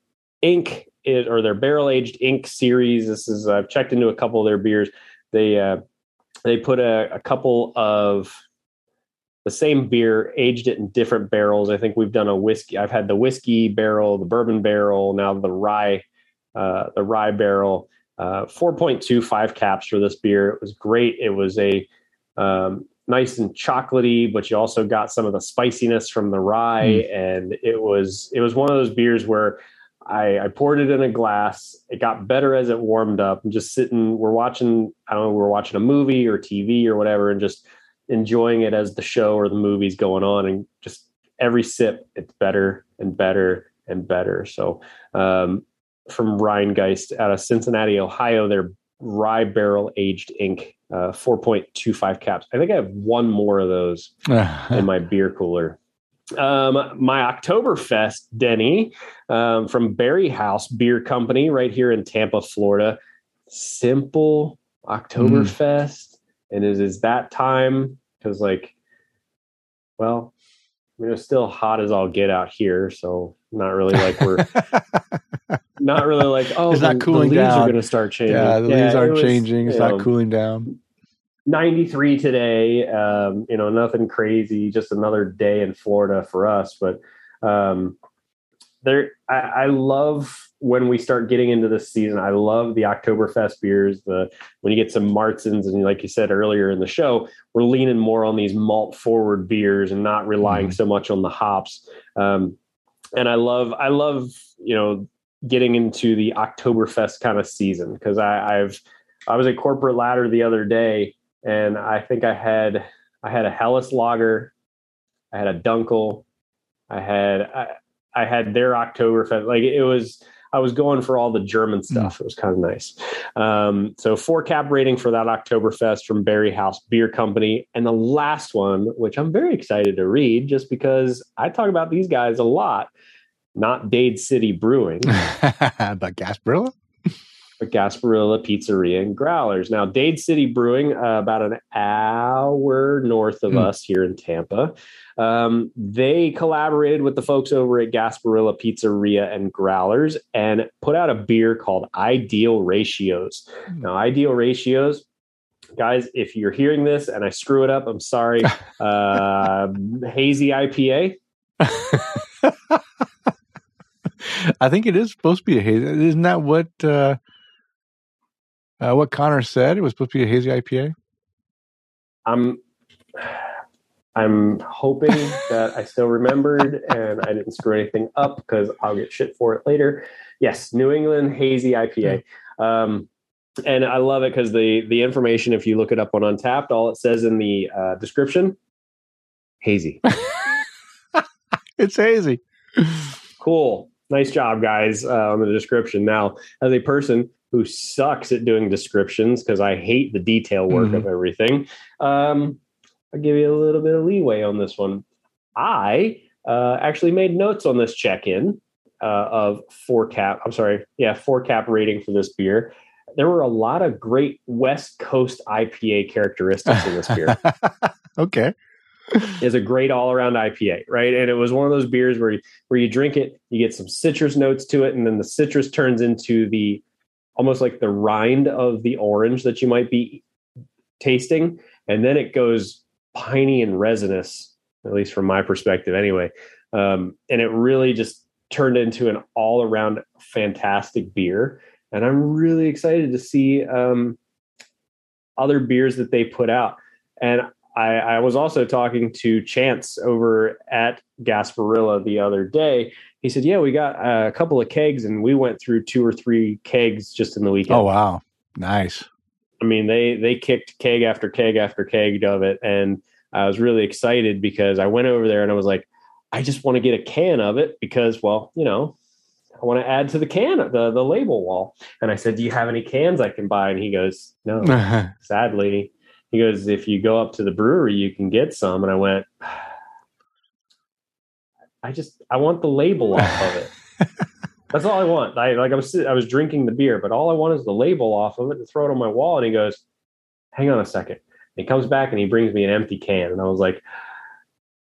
ink it, or their barrel aged ink series. This is I've checked into a couple of their beers. They uh, they put a, a couple of the same beer, aged it in different barrels. I think we've done a whiskey. I've had the whiskey barrel, the bourbon barrel, now the rye, uh, the rye barrel. Uh, 4.25 caps for this beer. It was great. It was a um, nice and chocolatey, but you also got some of the spiciness from the rye, mm. and it was it was one of those beers where I, I, poured it in a glass. It got better as it warmed up. I'm just sitting. We're watching. I don't know. We're watching a movie or TV or whatever, and just enjoying it as the show or the movie's going on, and just every sip, it's better and better and better. So, um, from Rhinegeist out of Cincinnati, Ohio, their rye barrel aged ink, uh, 4.25 caps. I think I have one more of those in my beer cooler. Um, my Oktoberfest, Denny, um, from Berry House Beer Company, right here in Tampa, Florida. Simple Oktoberfest. Mm. And it is that time because, like, well, I mean, it's still hot as all get out here. So, not really like we're. not really like oh it's the, not cooling the leaves down. are going to start changing. Yeah, the yeah, leaves aren't was, changing. It's not know, cooling down. 93 today. Um, you know, nothing crazy. Just another day in Florida for us. But um, there, I, I, love when we start getting into this season. I love the Oktoberfest beers. The when you get some Märzens, and like you said earlier in the show, we're leaning more on these malt forward beers and not relying mm. so much on the hops. Um, and I love, I love, you know, getting into the Oktoberfest kind of season because I've I was a corporate ladder the other day and I think I had I had a Helles lager, I had a Dunkel, I had I, I had their Oktoberfest. Like it was I was going for all the German hmm. stuff. Mm. It was kind of nice. Um, so four cap rating for that Oktoberfest from Berry House Beer Company. And the last one, which I'm very excited to read just because I talk about these guys a lot, not Dade City Brewing. but Gasparilla? Gasparilla Pizzeria and Growlers. Now, Dade City Brewing, uh, about an hour north of mm. us here in Tampa, um, they collaborated with the folks over at Gasparilla Pizzeria and Growlers and put out a beer called Ideal Ratios. Mm. Now, Ideal Ratios, guys, if you're hearing this and I screw it up, I'm sorry. Uh, hazy IPA. I think it is supposed to be a hazy. Isn't that what uh, uh, what Connor said? It was supposed to be a hazy IPA. I'm I'm hoping that I still remembered and I didn't screw anything up because I'll get shit for it later. Yes, New England hazy IPA. Um, and I love it because the the information, if you look it up on Untappd, all it says in the uh, description, hazy. it's hazy. Cool nice job, guys, uh, on the description. Now, as a person who sucks at doing descriptions because I hate the detail work mm-hmm. of everything, um, I'll give you a little bit of leeway on this one. I uh, actually made notes on this check in uh, of four cap. I'm sorry, yeah, four cap rating for this beer. There were a lot of great West Coast IPA characteristics in this beer. okay is a great all around IPA, right? And it was one of those beers where you, where you drink it, you get some citrus notes to it, and then the citrus turns into the almost like the rind of the orange that you might be tasting, and then it goes piney and resinous, at least from my perspective, anyway. Um, and it really just turned into an all around fantastic beer, and I'm really excited to see um, other beers that they put out. And I, I, was also talking to Chance over at Gasparilla the other day. He said, "Yeah, we got a couple of kegs, and we went through two or three kegs just in the weekend." Oh wow, nice! I mean, they they kicked keg after keg after keg of it, and I was really excited because I went over there and I was like, I just want to get a can of it because, well, you know, I want to add to the can the the label wall. And I said, "Do you have any cans I can buy?" And he goes, "No, sadly." He goes, if you go up to the brewery, you can get some. And I went, I just, I want the label off of it. That's all I want. I like I was I was drinking the beer, but all I want is the label off of it to throw it on my wall. And he goes, "Hang on a second. And he comes back and he brings me an empty can, and I was like,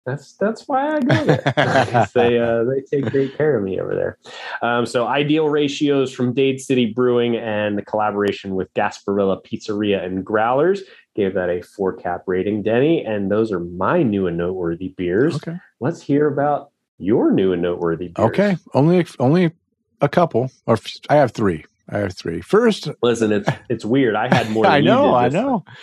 That's that's why I go there. they uh, they take great care of me over there. Um, so ideal ratios from Dade City Brewing and the collaboration with Gasparilla Pizzeria and Growlers gave that a four cap rating, Denny. And those are my new and noteworthy beers. Okay. Let's hear about your new and noteworthy beers. Okay. Only only a couple, or I have three. I have three. First, listen, it's it's weird. I had more. I know. I know. Time.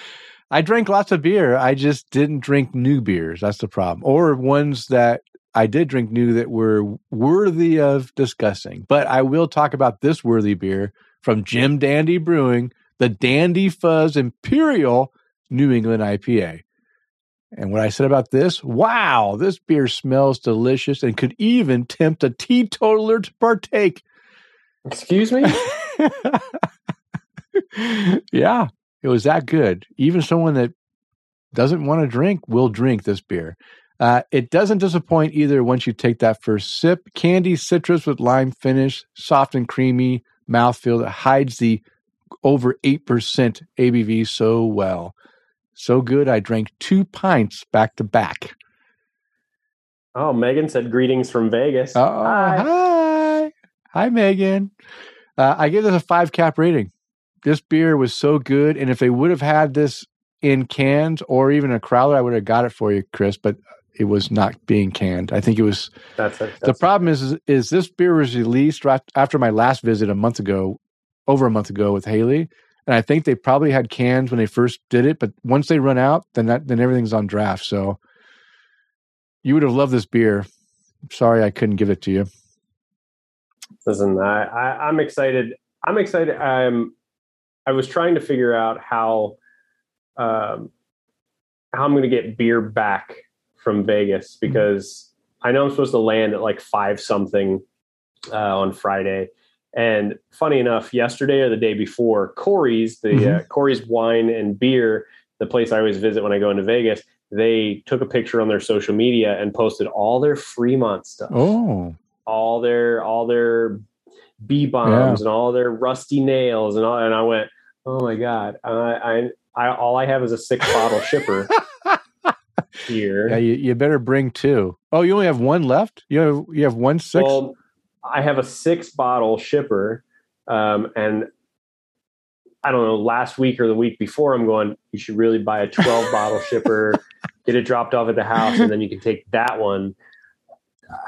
I drank lots of beer. I just didn't drink new beers. That's the problem, or ones that I did drink new that were worthy of discussing. But I will talk about this worthy beer from Jim Dandy Brewing, the Dandy Fuzz Imperial New England IPA. And what I said about this, wow, this beer smells delicious and could even tempt a teetotaler to partake. Excuse me? yeah, it was that good. Even someone that doesn't want to drink will drink this beer. Uh, it doesn't disappoint either once you take that first sip. Candy citrus with lime finish, soft and creamy mouthfeel that hides the over 8% ABV so well. So good, I drank two pints back to back. Oh, Megan said greetings from Vegas. Oh, hi. Hi, hi Megan. Uh, I give this a five cap rating. This beer was so good. And if they would have had this in cans or even a crowler, I would have got it for you, Chris, but it was not being canned. I think it was. That's, it, that's the problem is, is, is this beer was released right after my last visit a month ago, over a month ago with Haley and I think they probably had cans when they first did it, but once they run out, then that then everything's on draft. So you would have loved this beer. Sorry, I couldn't give it to you. Listen, I, I I'm excited. I'm excited. I'm. I was trying to figure out how um, how I'm going to get beer back from Vegas mm-hmm. because. I know I'm supposed to land at like five something uh, on Friday, and funny enough, yesterday or the day before, Khoury's, the mm-hmm. uh, Khoury's Wine and Beer, the place I always visit when I go into Vegas, they took a picture on their social media and posted all their Fremont stuff. Oh, all their all their B bombs yeah. and all their rusty nails and all. And I went, oh my god, I, I, I all I have is a six bottle shipper. Here, yeah, you, you better bring two. Oh, you only have one left. You have you have one six. Well, I have a six bottle shipper, um, and I don't know, last week or the week before, I'm going, you should really buy a 12 bottle shipper, get it dropped off at the house, and then you can take that one.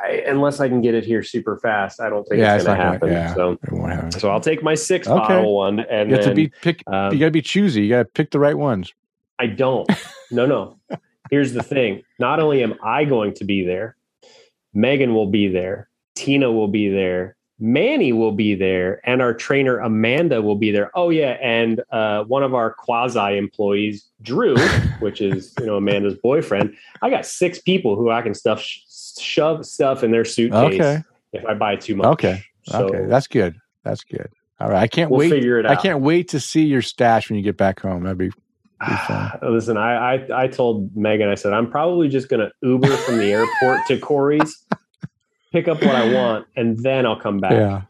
I, unless I can get it here super fast, I don't think yeah, it's going to happen. Yeah, so, happen. so I'll take my six okay. bottle one, and you have then, to be pick. Um, you got to be choosy. You got to pick the right ones. I don't. No, no. Here's the thing: not only am I going to be there, Megan will be there. Tina will be there. Manny will be there, and our trainer Amanda will be there. Oh yeah, and uh, one of our quasi employees, Drew, which is you know Amanda's boyfriend. I got six people who I can stuff sh- shove stuff in their suitcase okay. if I buy too much. Okay, so, okay, that's good. That's good. All right, I can't we'll wait. Figure it out. I can't wait to see your stash when you get back home. That'd be fun Listen, I, I I told Megan, I said I'm probably just going to Uber from the airport to Khoury's pick up what I want, and then I'll come back. Yeah.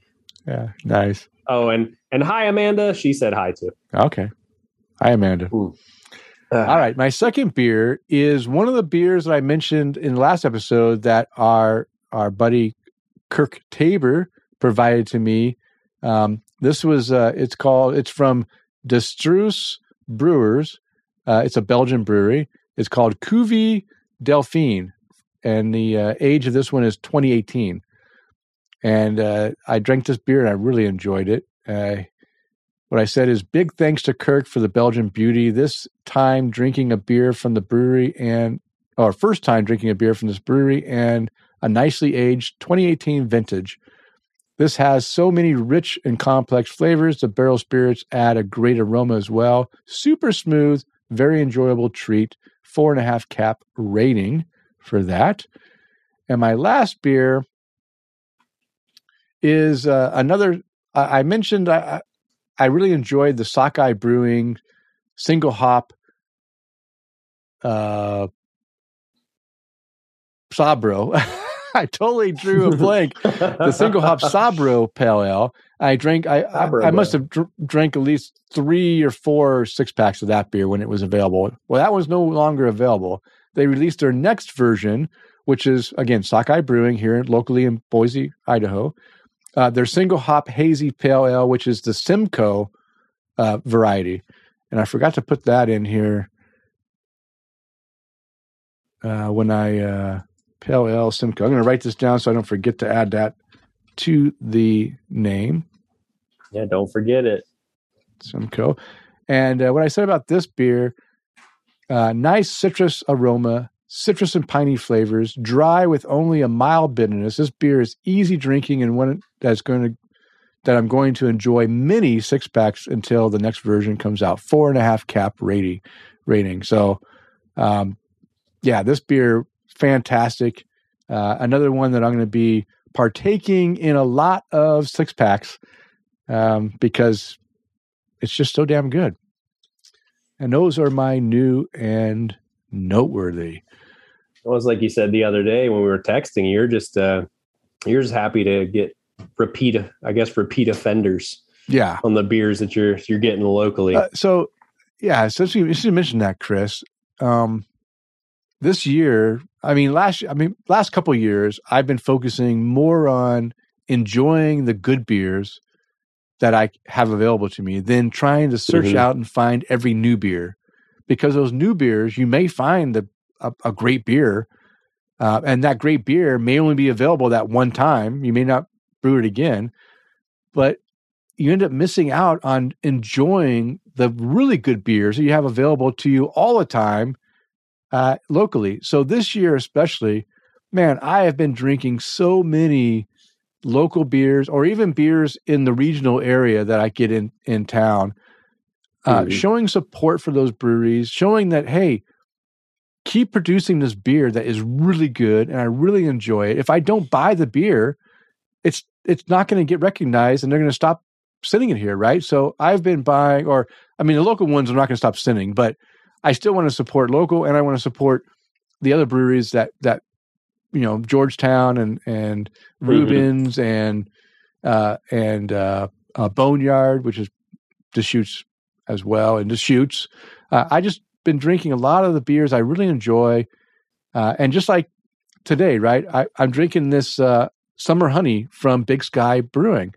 Yeah. Nice. Oh, and and hi Amanda. She said hi too. Okay. Hi Amanda. Uh, All right. My second beer is one of the beers that I mentioned in the last episode that our our buddy Kirk Tabor provided to me. Um, this was uh, it's called it's from De Struise Brewers. Uh, it's a Belgian brewery. It's called Cuvée Delphine and the uh, age of this one is 2018. And uh, I drank this beer and I really enjoyed it. Uh, what I said is big thanks to Kirk for the Belgian beauty. This time drinking a beer from the brewery and, or first time drinking a beer from this brewery and a nicely aged 2018 vintage. This has so many rich and complex flavors. The barrel spirits add a great aroma as well. Super smooth, very enjoyable treat. Four and a half cap rating for that. And my last beer is uh, another. I, I mentioned I, I really enjoyed the Sockeye Brewing single hop uh, Sabro. I totally drew a blank. the single hop Sabro Pale Ale. I drank. I I, I must have dr- drank at least three or four six packs of that beer when it was available. Well, that was no longer available. They released their next version, which is again Sockeye Brewing here locally in Boise, Idaho. Uh, their single hop hazy pale ale, which is the Simcoe uh, variety, and I forgot to put that in here uh, when I uh, pale ale Simcoe. I'm going to write this down so I don't forget to add that to the name. Yeah, don't forget it. Simcoe. And uh, what I said about this beer, uh, nice citrus aroma, citrus and piney flavors, dry with only a mild bitterness. This beer is easy drinking and one that's going to that I'm going to enjoy many six packs until the next version comes out. Four and a half cap rating rating. So, um, yeah, this beer fantastic. Uh, another one that I'm going to be partaking in a lot of six packs um, because it's just so damn good. And those are my new and noteworthy. It was like you said the other day when we were texting. You're just uh, you're just happy to get repeat, I guess, repeat offenders. Yeah, on the beers that you're you're getting locally. Uh, so, yeah, since you, since you mentioned that, Chris, um, this year, I mean, last I mean, last couple years, I've been focusing more on enjoying the good beers that I have available to me than trying to search mm-hmm. out and find every new beer. Because those new beers, you may find the, a, a great beer, uh, and that great beer may only be available that one time. You may not brew it again, but you end up missing out on enjoying the really good beers that you have available to you all the time uh, locally. So this year, especially, man, I have been drinking so many local beers or even beers in the regional area that I get in in town, uh, mm-hmm. showing support for those breweries, showing that hey, keep producing this beer that is really good and I really enjoy it. If I don't buy the beer, it's it's not going to get recognized and they're going to stop sending it here, right? So I've been buying, or I mean, the local ones are not going to stop sending, but I still want to support local and I want to support the other breweries that that you know Georgetown and and mm-hmm. Reuben's and uh, and uh, uh, Boneyard, which is Deschutes as well, and Deschutes. Uh, I just been drinking a lot of the beers I really enjoy, uh, and just like today, right? I, am drinking this uh, summer honey from Big Sky Brewing,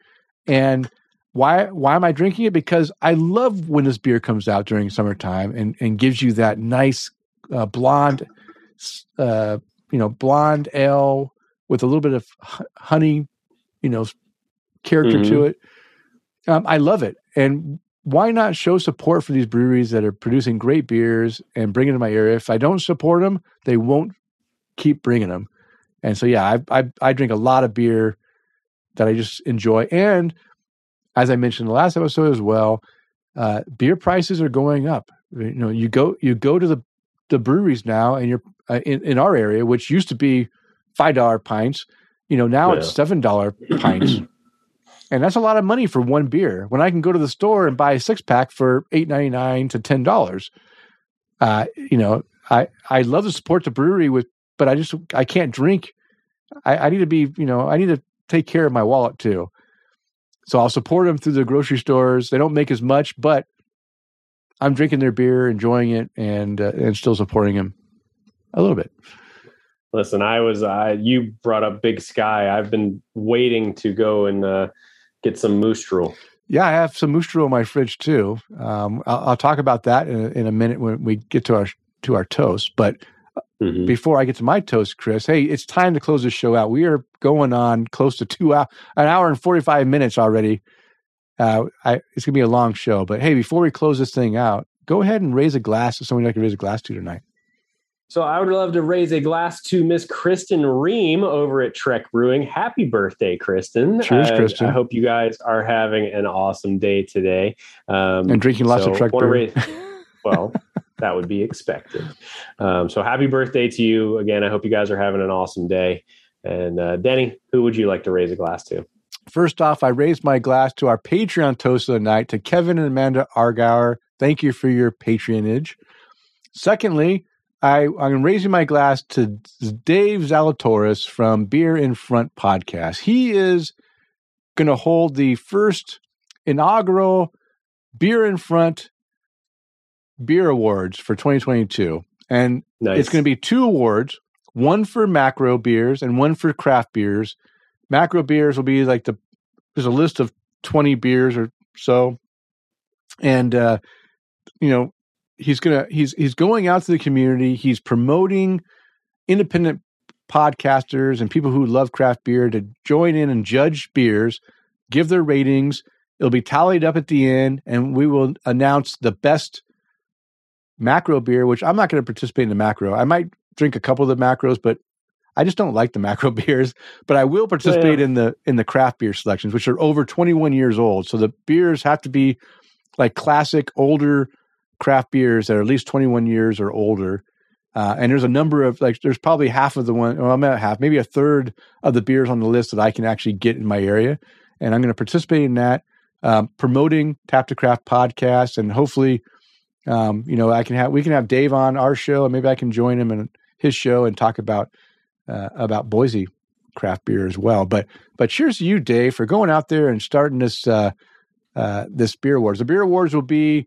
and why why am I drinking it? Because I love when this beer comes out during summertime and and gives you that nice uh, blonde uh, you know, blonde ale with a little bit of honey, you know, character mm-hmm. to it. Um, I love it. And why not show support for these breweries that are producing great beers and bring it to my area? If I don't support them, they won't keep bringing them. And so, yeah, I, I, I drink a lot of beer that I just enjoy. And as I mentioned in the last episode as well, uh, beer prices are going up. You know, you go you go to the the breweries now, and you're uh, in, in our area, which used to be five dollar pints. You know, now yeah. it's seven dollar pints, and that's a lot of money for one beer. When I can go to the store and buy a six pack for eight ninety nine to ten dollars, uh, you know, I I love to support the brewery with, but I just I can't drink. I, I need to be, you know, I need to take care of my wallet too. So I'll support them through the grocery stores. They don't make as much, but I'm drinking their beer, enjoying it, and uh, and still supporting them a little bit. Listen, I was uh, you brought up Big Sky. I've been waiting to go and uh, get some Moose Drool. Yeah, I have some Moose Drool in my fridge too. Um, I'll, I'll, talk about that in a, in a, minute when we get to our to our toast. But mm-hmm. before I get to my toast, Chris, hey, it's time to close this show out. We are going on close to two hour, an hour and forty five minutes already. Uh, I, it's gonna be a long show, but hey, before we close this thing out, go ahead and raise a glass to someone you like to raise a glass to tonight. So I would love to raise a glass to Miss Kristen Ream over at Trek Brewing. Happy birthday, Kristen! Cheers, uh, Kristen. I hope you guys are having an awesome day today um, and drinking lots so of Trek Brew. Raise, well, that would be expected. Um, so happy birthday to you again. I hope you guys are having an awesome day. And uh, Denny, who would you like to raise a glass to? First off, I raise my glass to our Patreon toast of the night to Kevin and Amanda Argauer. Thank you for your patronage. Secondly, I, I'm raising my glass to Dave Zalatoris from Beer in Front podcast. He is going to hold the first inaugural Beer in Front Beer Awards for 2022. and Nice. it's going to be two awards, one for macro beers and one for craft beers. Macro beers will be like the there's a list of 20 beers or so. And uh you know, he's to he's he's going out to the community, he's promoting independent podcasters and people who love craft beer to join in and judge beers, give their ratings. It'll be tallied up at the end and we will announce the best macro beer, which I'm not going to participate in the macro. I might drink a couple of the macros, but I just don't like the macro beers. But I will participate Yeah. in the in the craft beer selections, which are over 21 years old. So the beers have to be like classic older craft beers that are at least 21 years or older. Uh, and there's a number of like there's probably half of the one well, I'm not half, maybe a third of the beers on the list that I can actually get in my area. And I'm going to participate in that, um, promoting Tap the Craft podcast, and hopefully, um, you know, I can have we can have Dave on our show, and maybe I can join him in his show and talk about uh, about Boise craft beer as well. But but cheers to you, Dave, for going out there and starting this uh, uh, this beer awards. The beer awards will be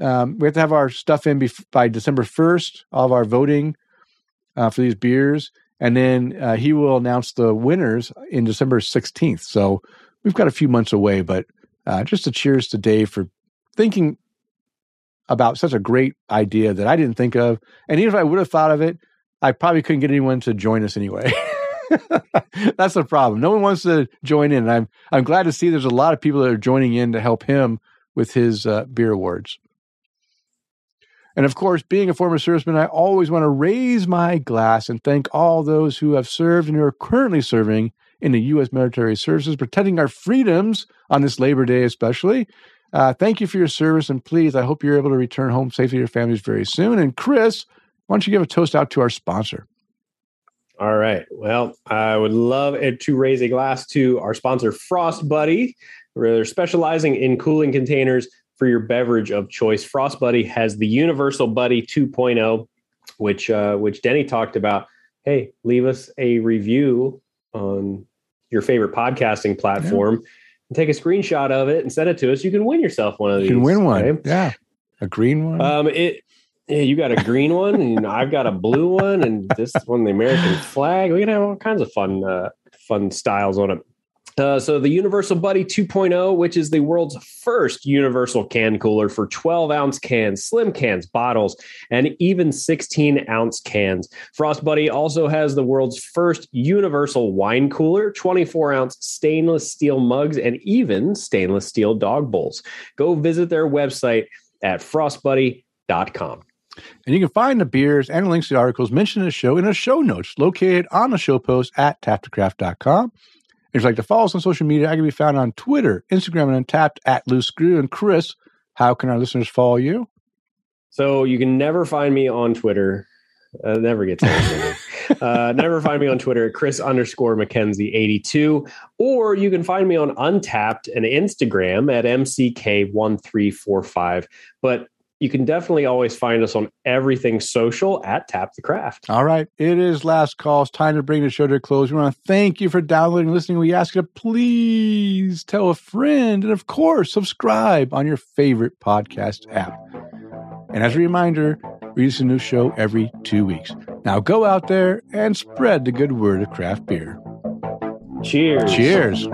um, we have to have our stuff in bef- by December first. All of our voting uh, for these beers, and then uh, he will announce the winners in December sixteenth. So we've got a few months away, but uh, just a cheers to Dave for thinking about such a great idea that I didn't think of. And even if I would have thought of it, I probably couldn't get anyone to join us anyway. That's the problem. No one wants to join in. And I'm I'm glad to see there's a lot of people that are joining in to help him with his uh, beer awards. And of course, being a former serviceman, I always want to raise my glass and thank all those who have served and who are currently serving in the U.S. military services, protecting our freedoms on this Labor Day, especially. Uh, thank you for your service, and please, I hope you're able to return home safely to your families very soon. And Chris, why don't you give a toast out to our sponsor? All right. Well, I would love it to raise a glass to our sponsor, Frost Buddy. where They're specializing in cooling containers for your beverage of choice. Frost Buddy has the Universal Buddy 2.0, which uh, which Denny talked about. Hey, leave us a review on your favorite podcasting platform and take a screenshot of it and send it to us. You can win yourself one of these. You can win one. okay? Yeah. A green one. Um, it. Yeah, you got a green one, and I've got a blue one, and this one, the American flag. We can have all kinds of fun, uh, fun styles on it. Uh, so the Universal Buddy 2.0, which is the world's first universal can cooler for 12 ounce cans, slim cans, bottles, and even 16 ounce cans. Frost Buddy also has the world's first universal wine cooler, 24 ounce stainless steel mugs, and even stainless steel dog bowls. Go visit their website at frostbuddy.com. And you can find the beers and links to the articles mentioned in the show in the show notes located on the show post at tapthecraft.com. If you'd like to follow us on social media, I can be found on Twitter, Instagram, and Untappd at Loose Screw. And Chris, how can our listeners follow you? So you can never find me on Twitter. Uh, never gets anything. uh, never find me on Twitter at Chris underscore Mackenzie 82. Or you can find me on Untappd and Instagram at MCK1345. But you can definitely always find us on everything social at Tap the Craft. All right, it is last call. It's time to bring the show to a close. We want to thank you for downloading and listening. We ask you to please tell a friend and, of course, subscribe on your favorite podcast app. And as a reminder, we release a new show every two weeks. Now go out there and spread the good word of craft beer. Cheers. Cheers.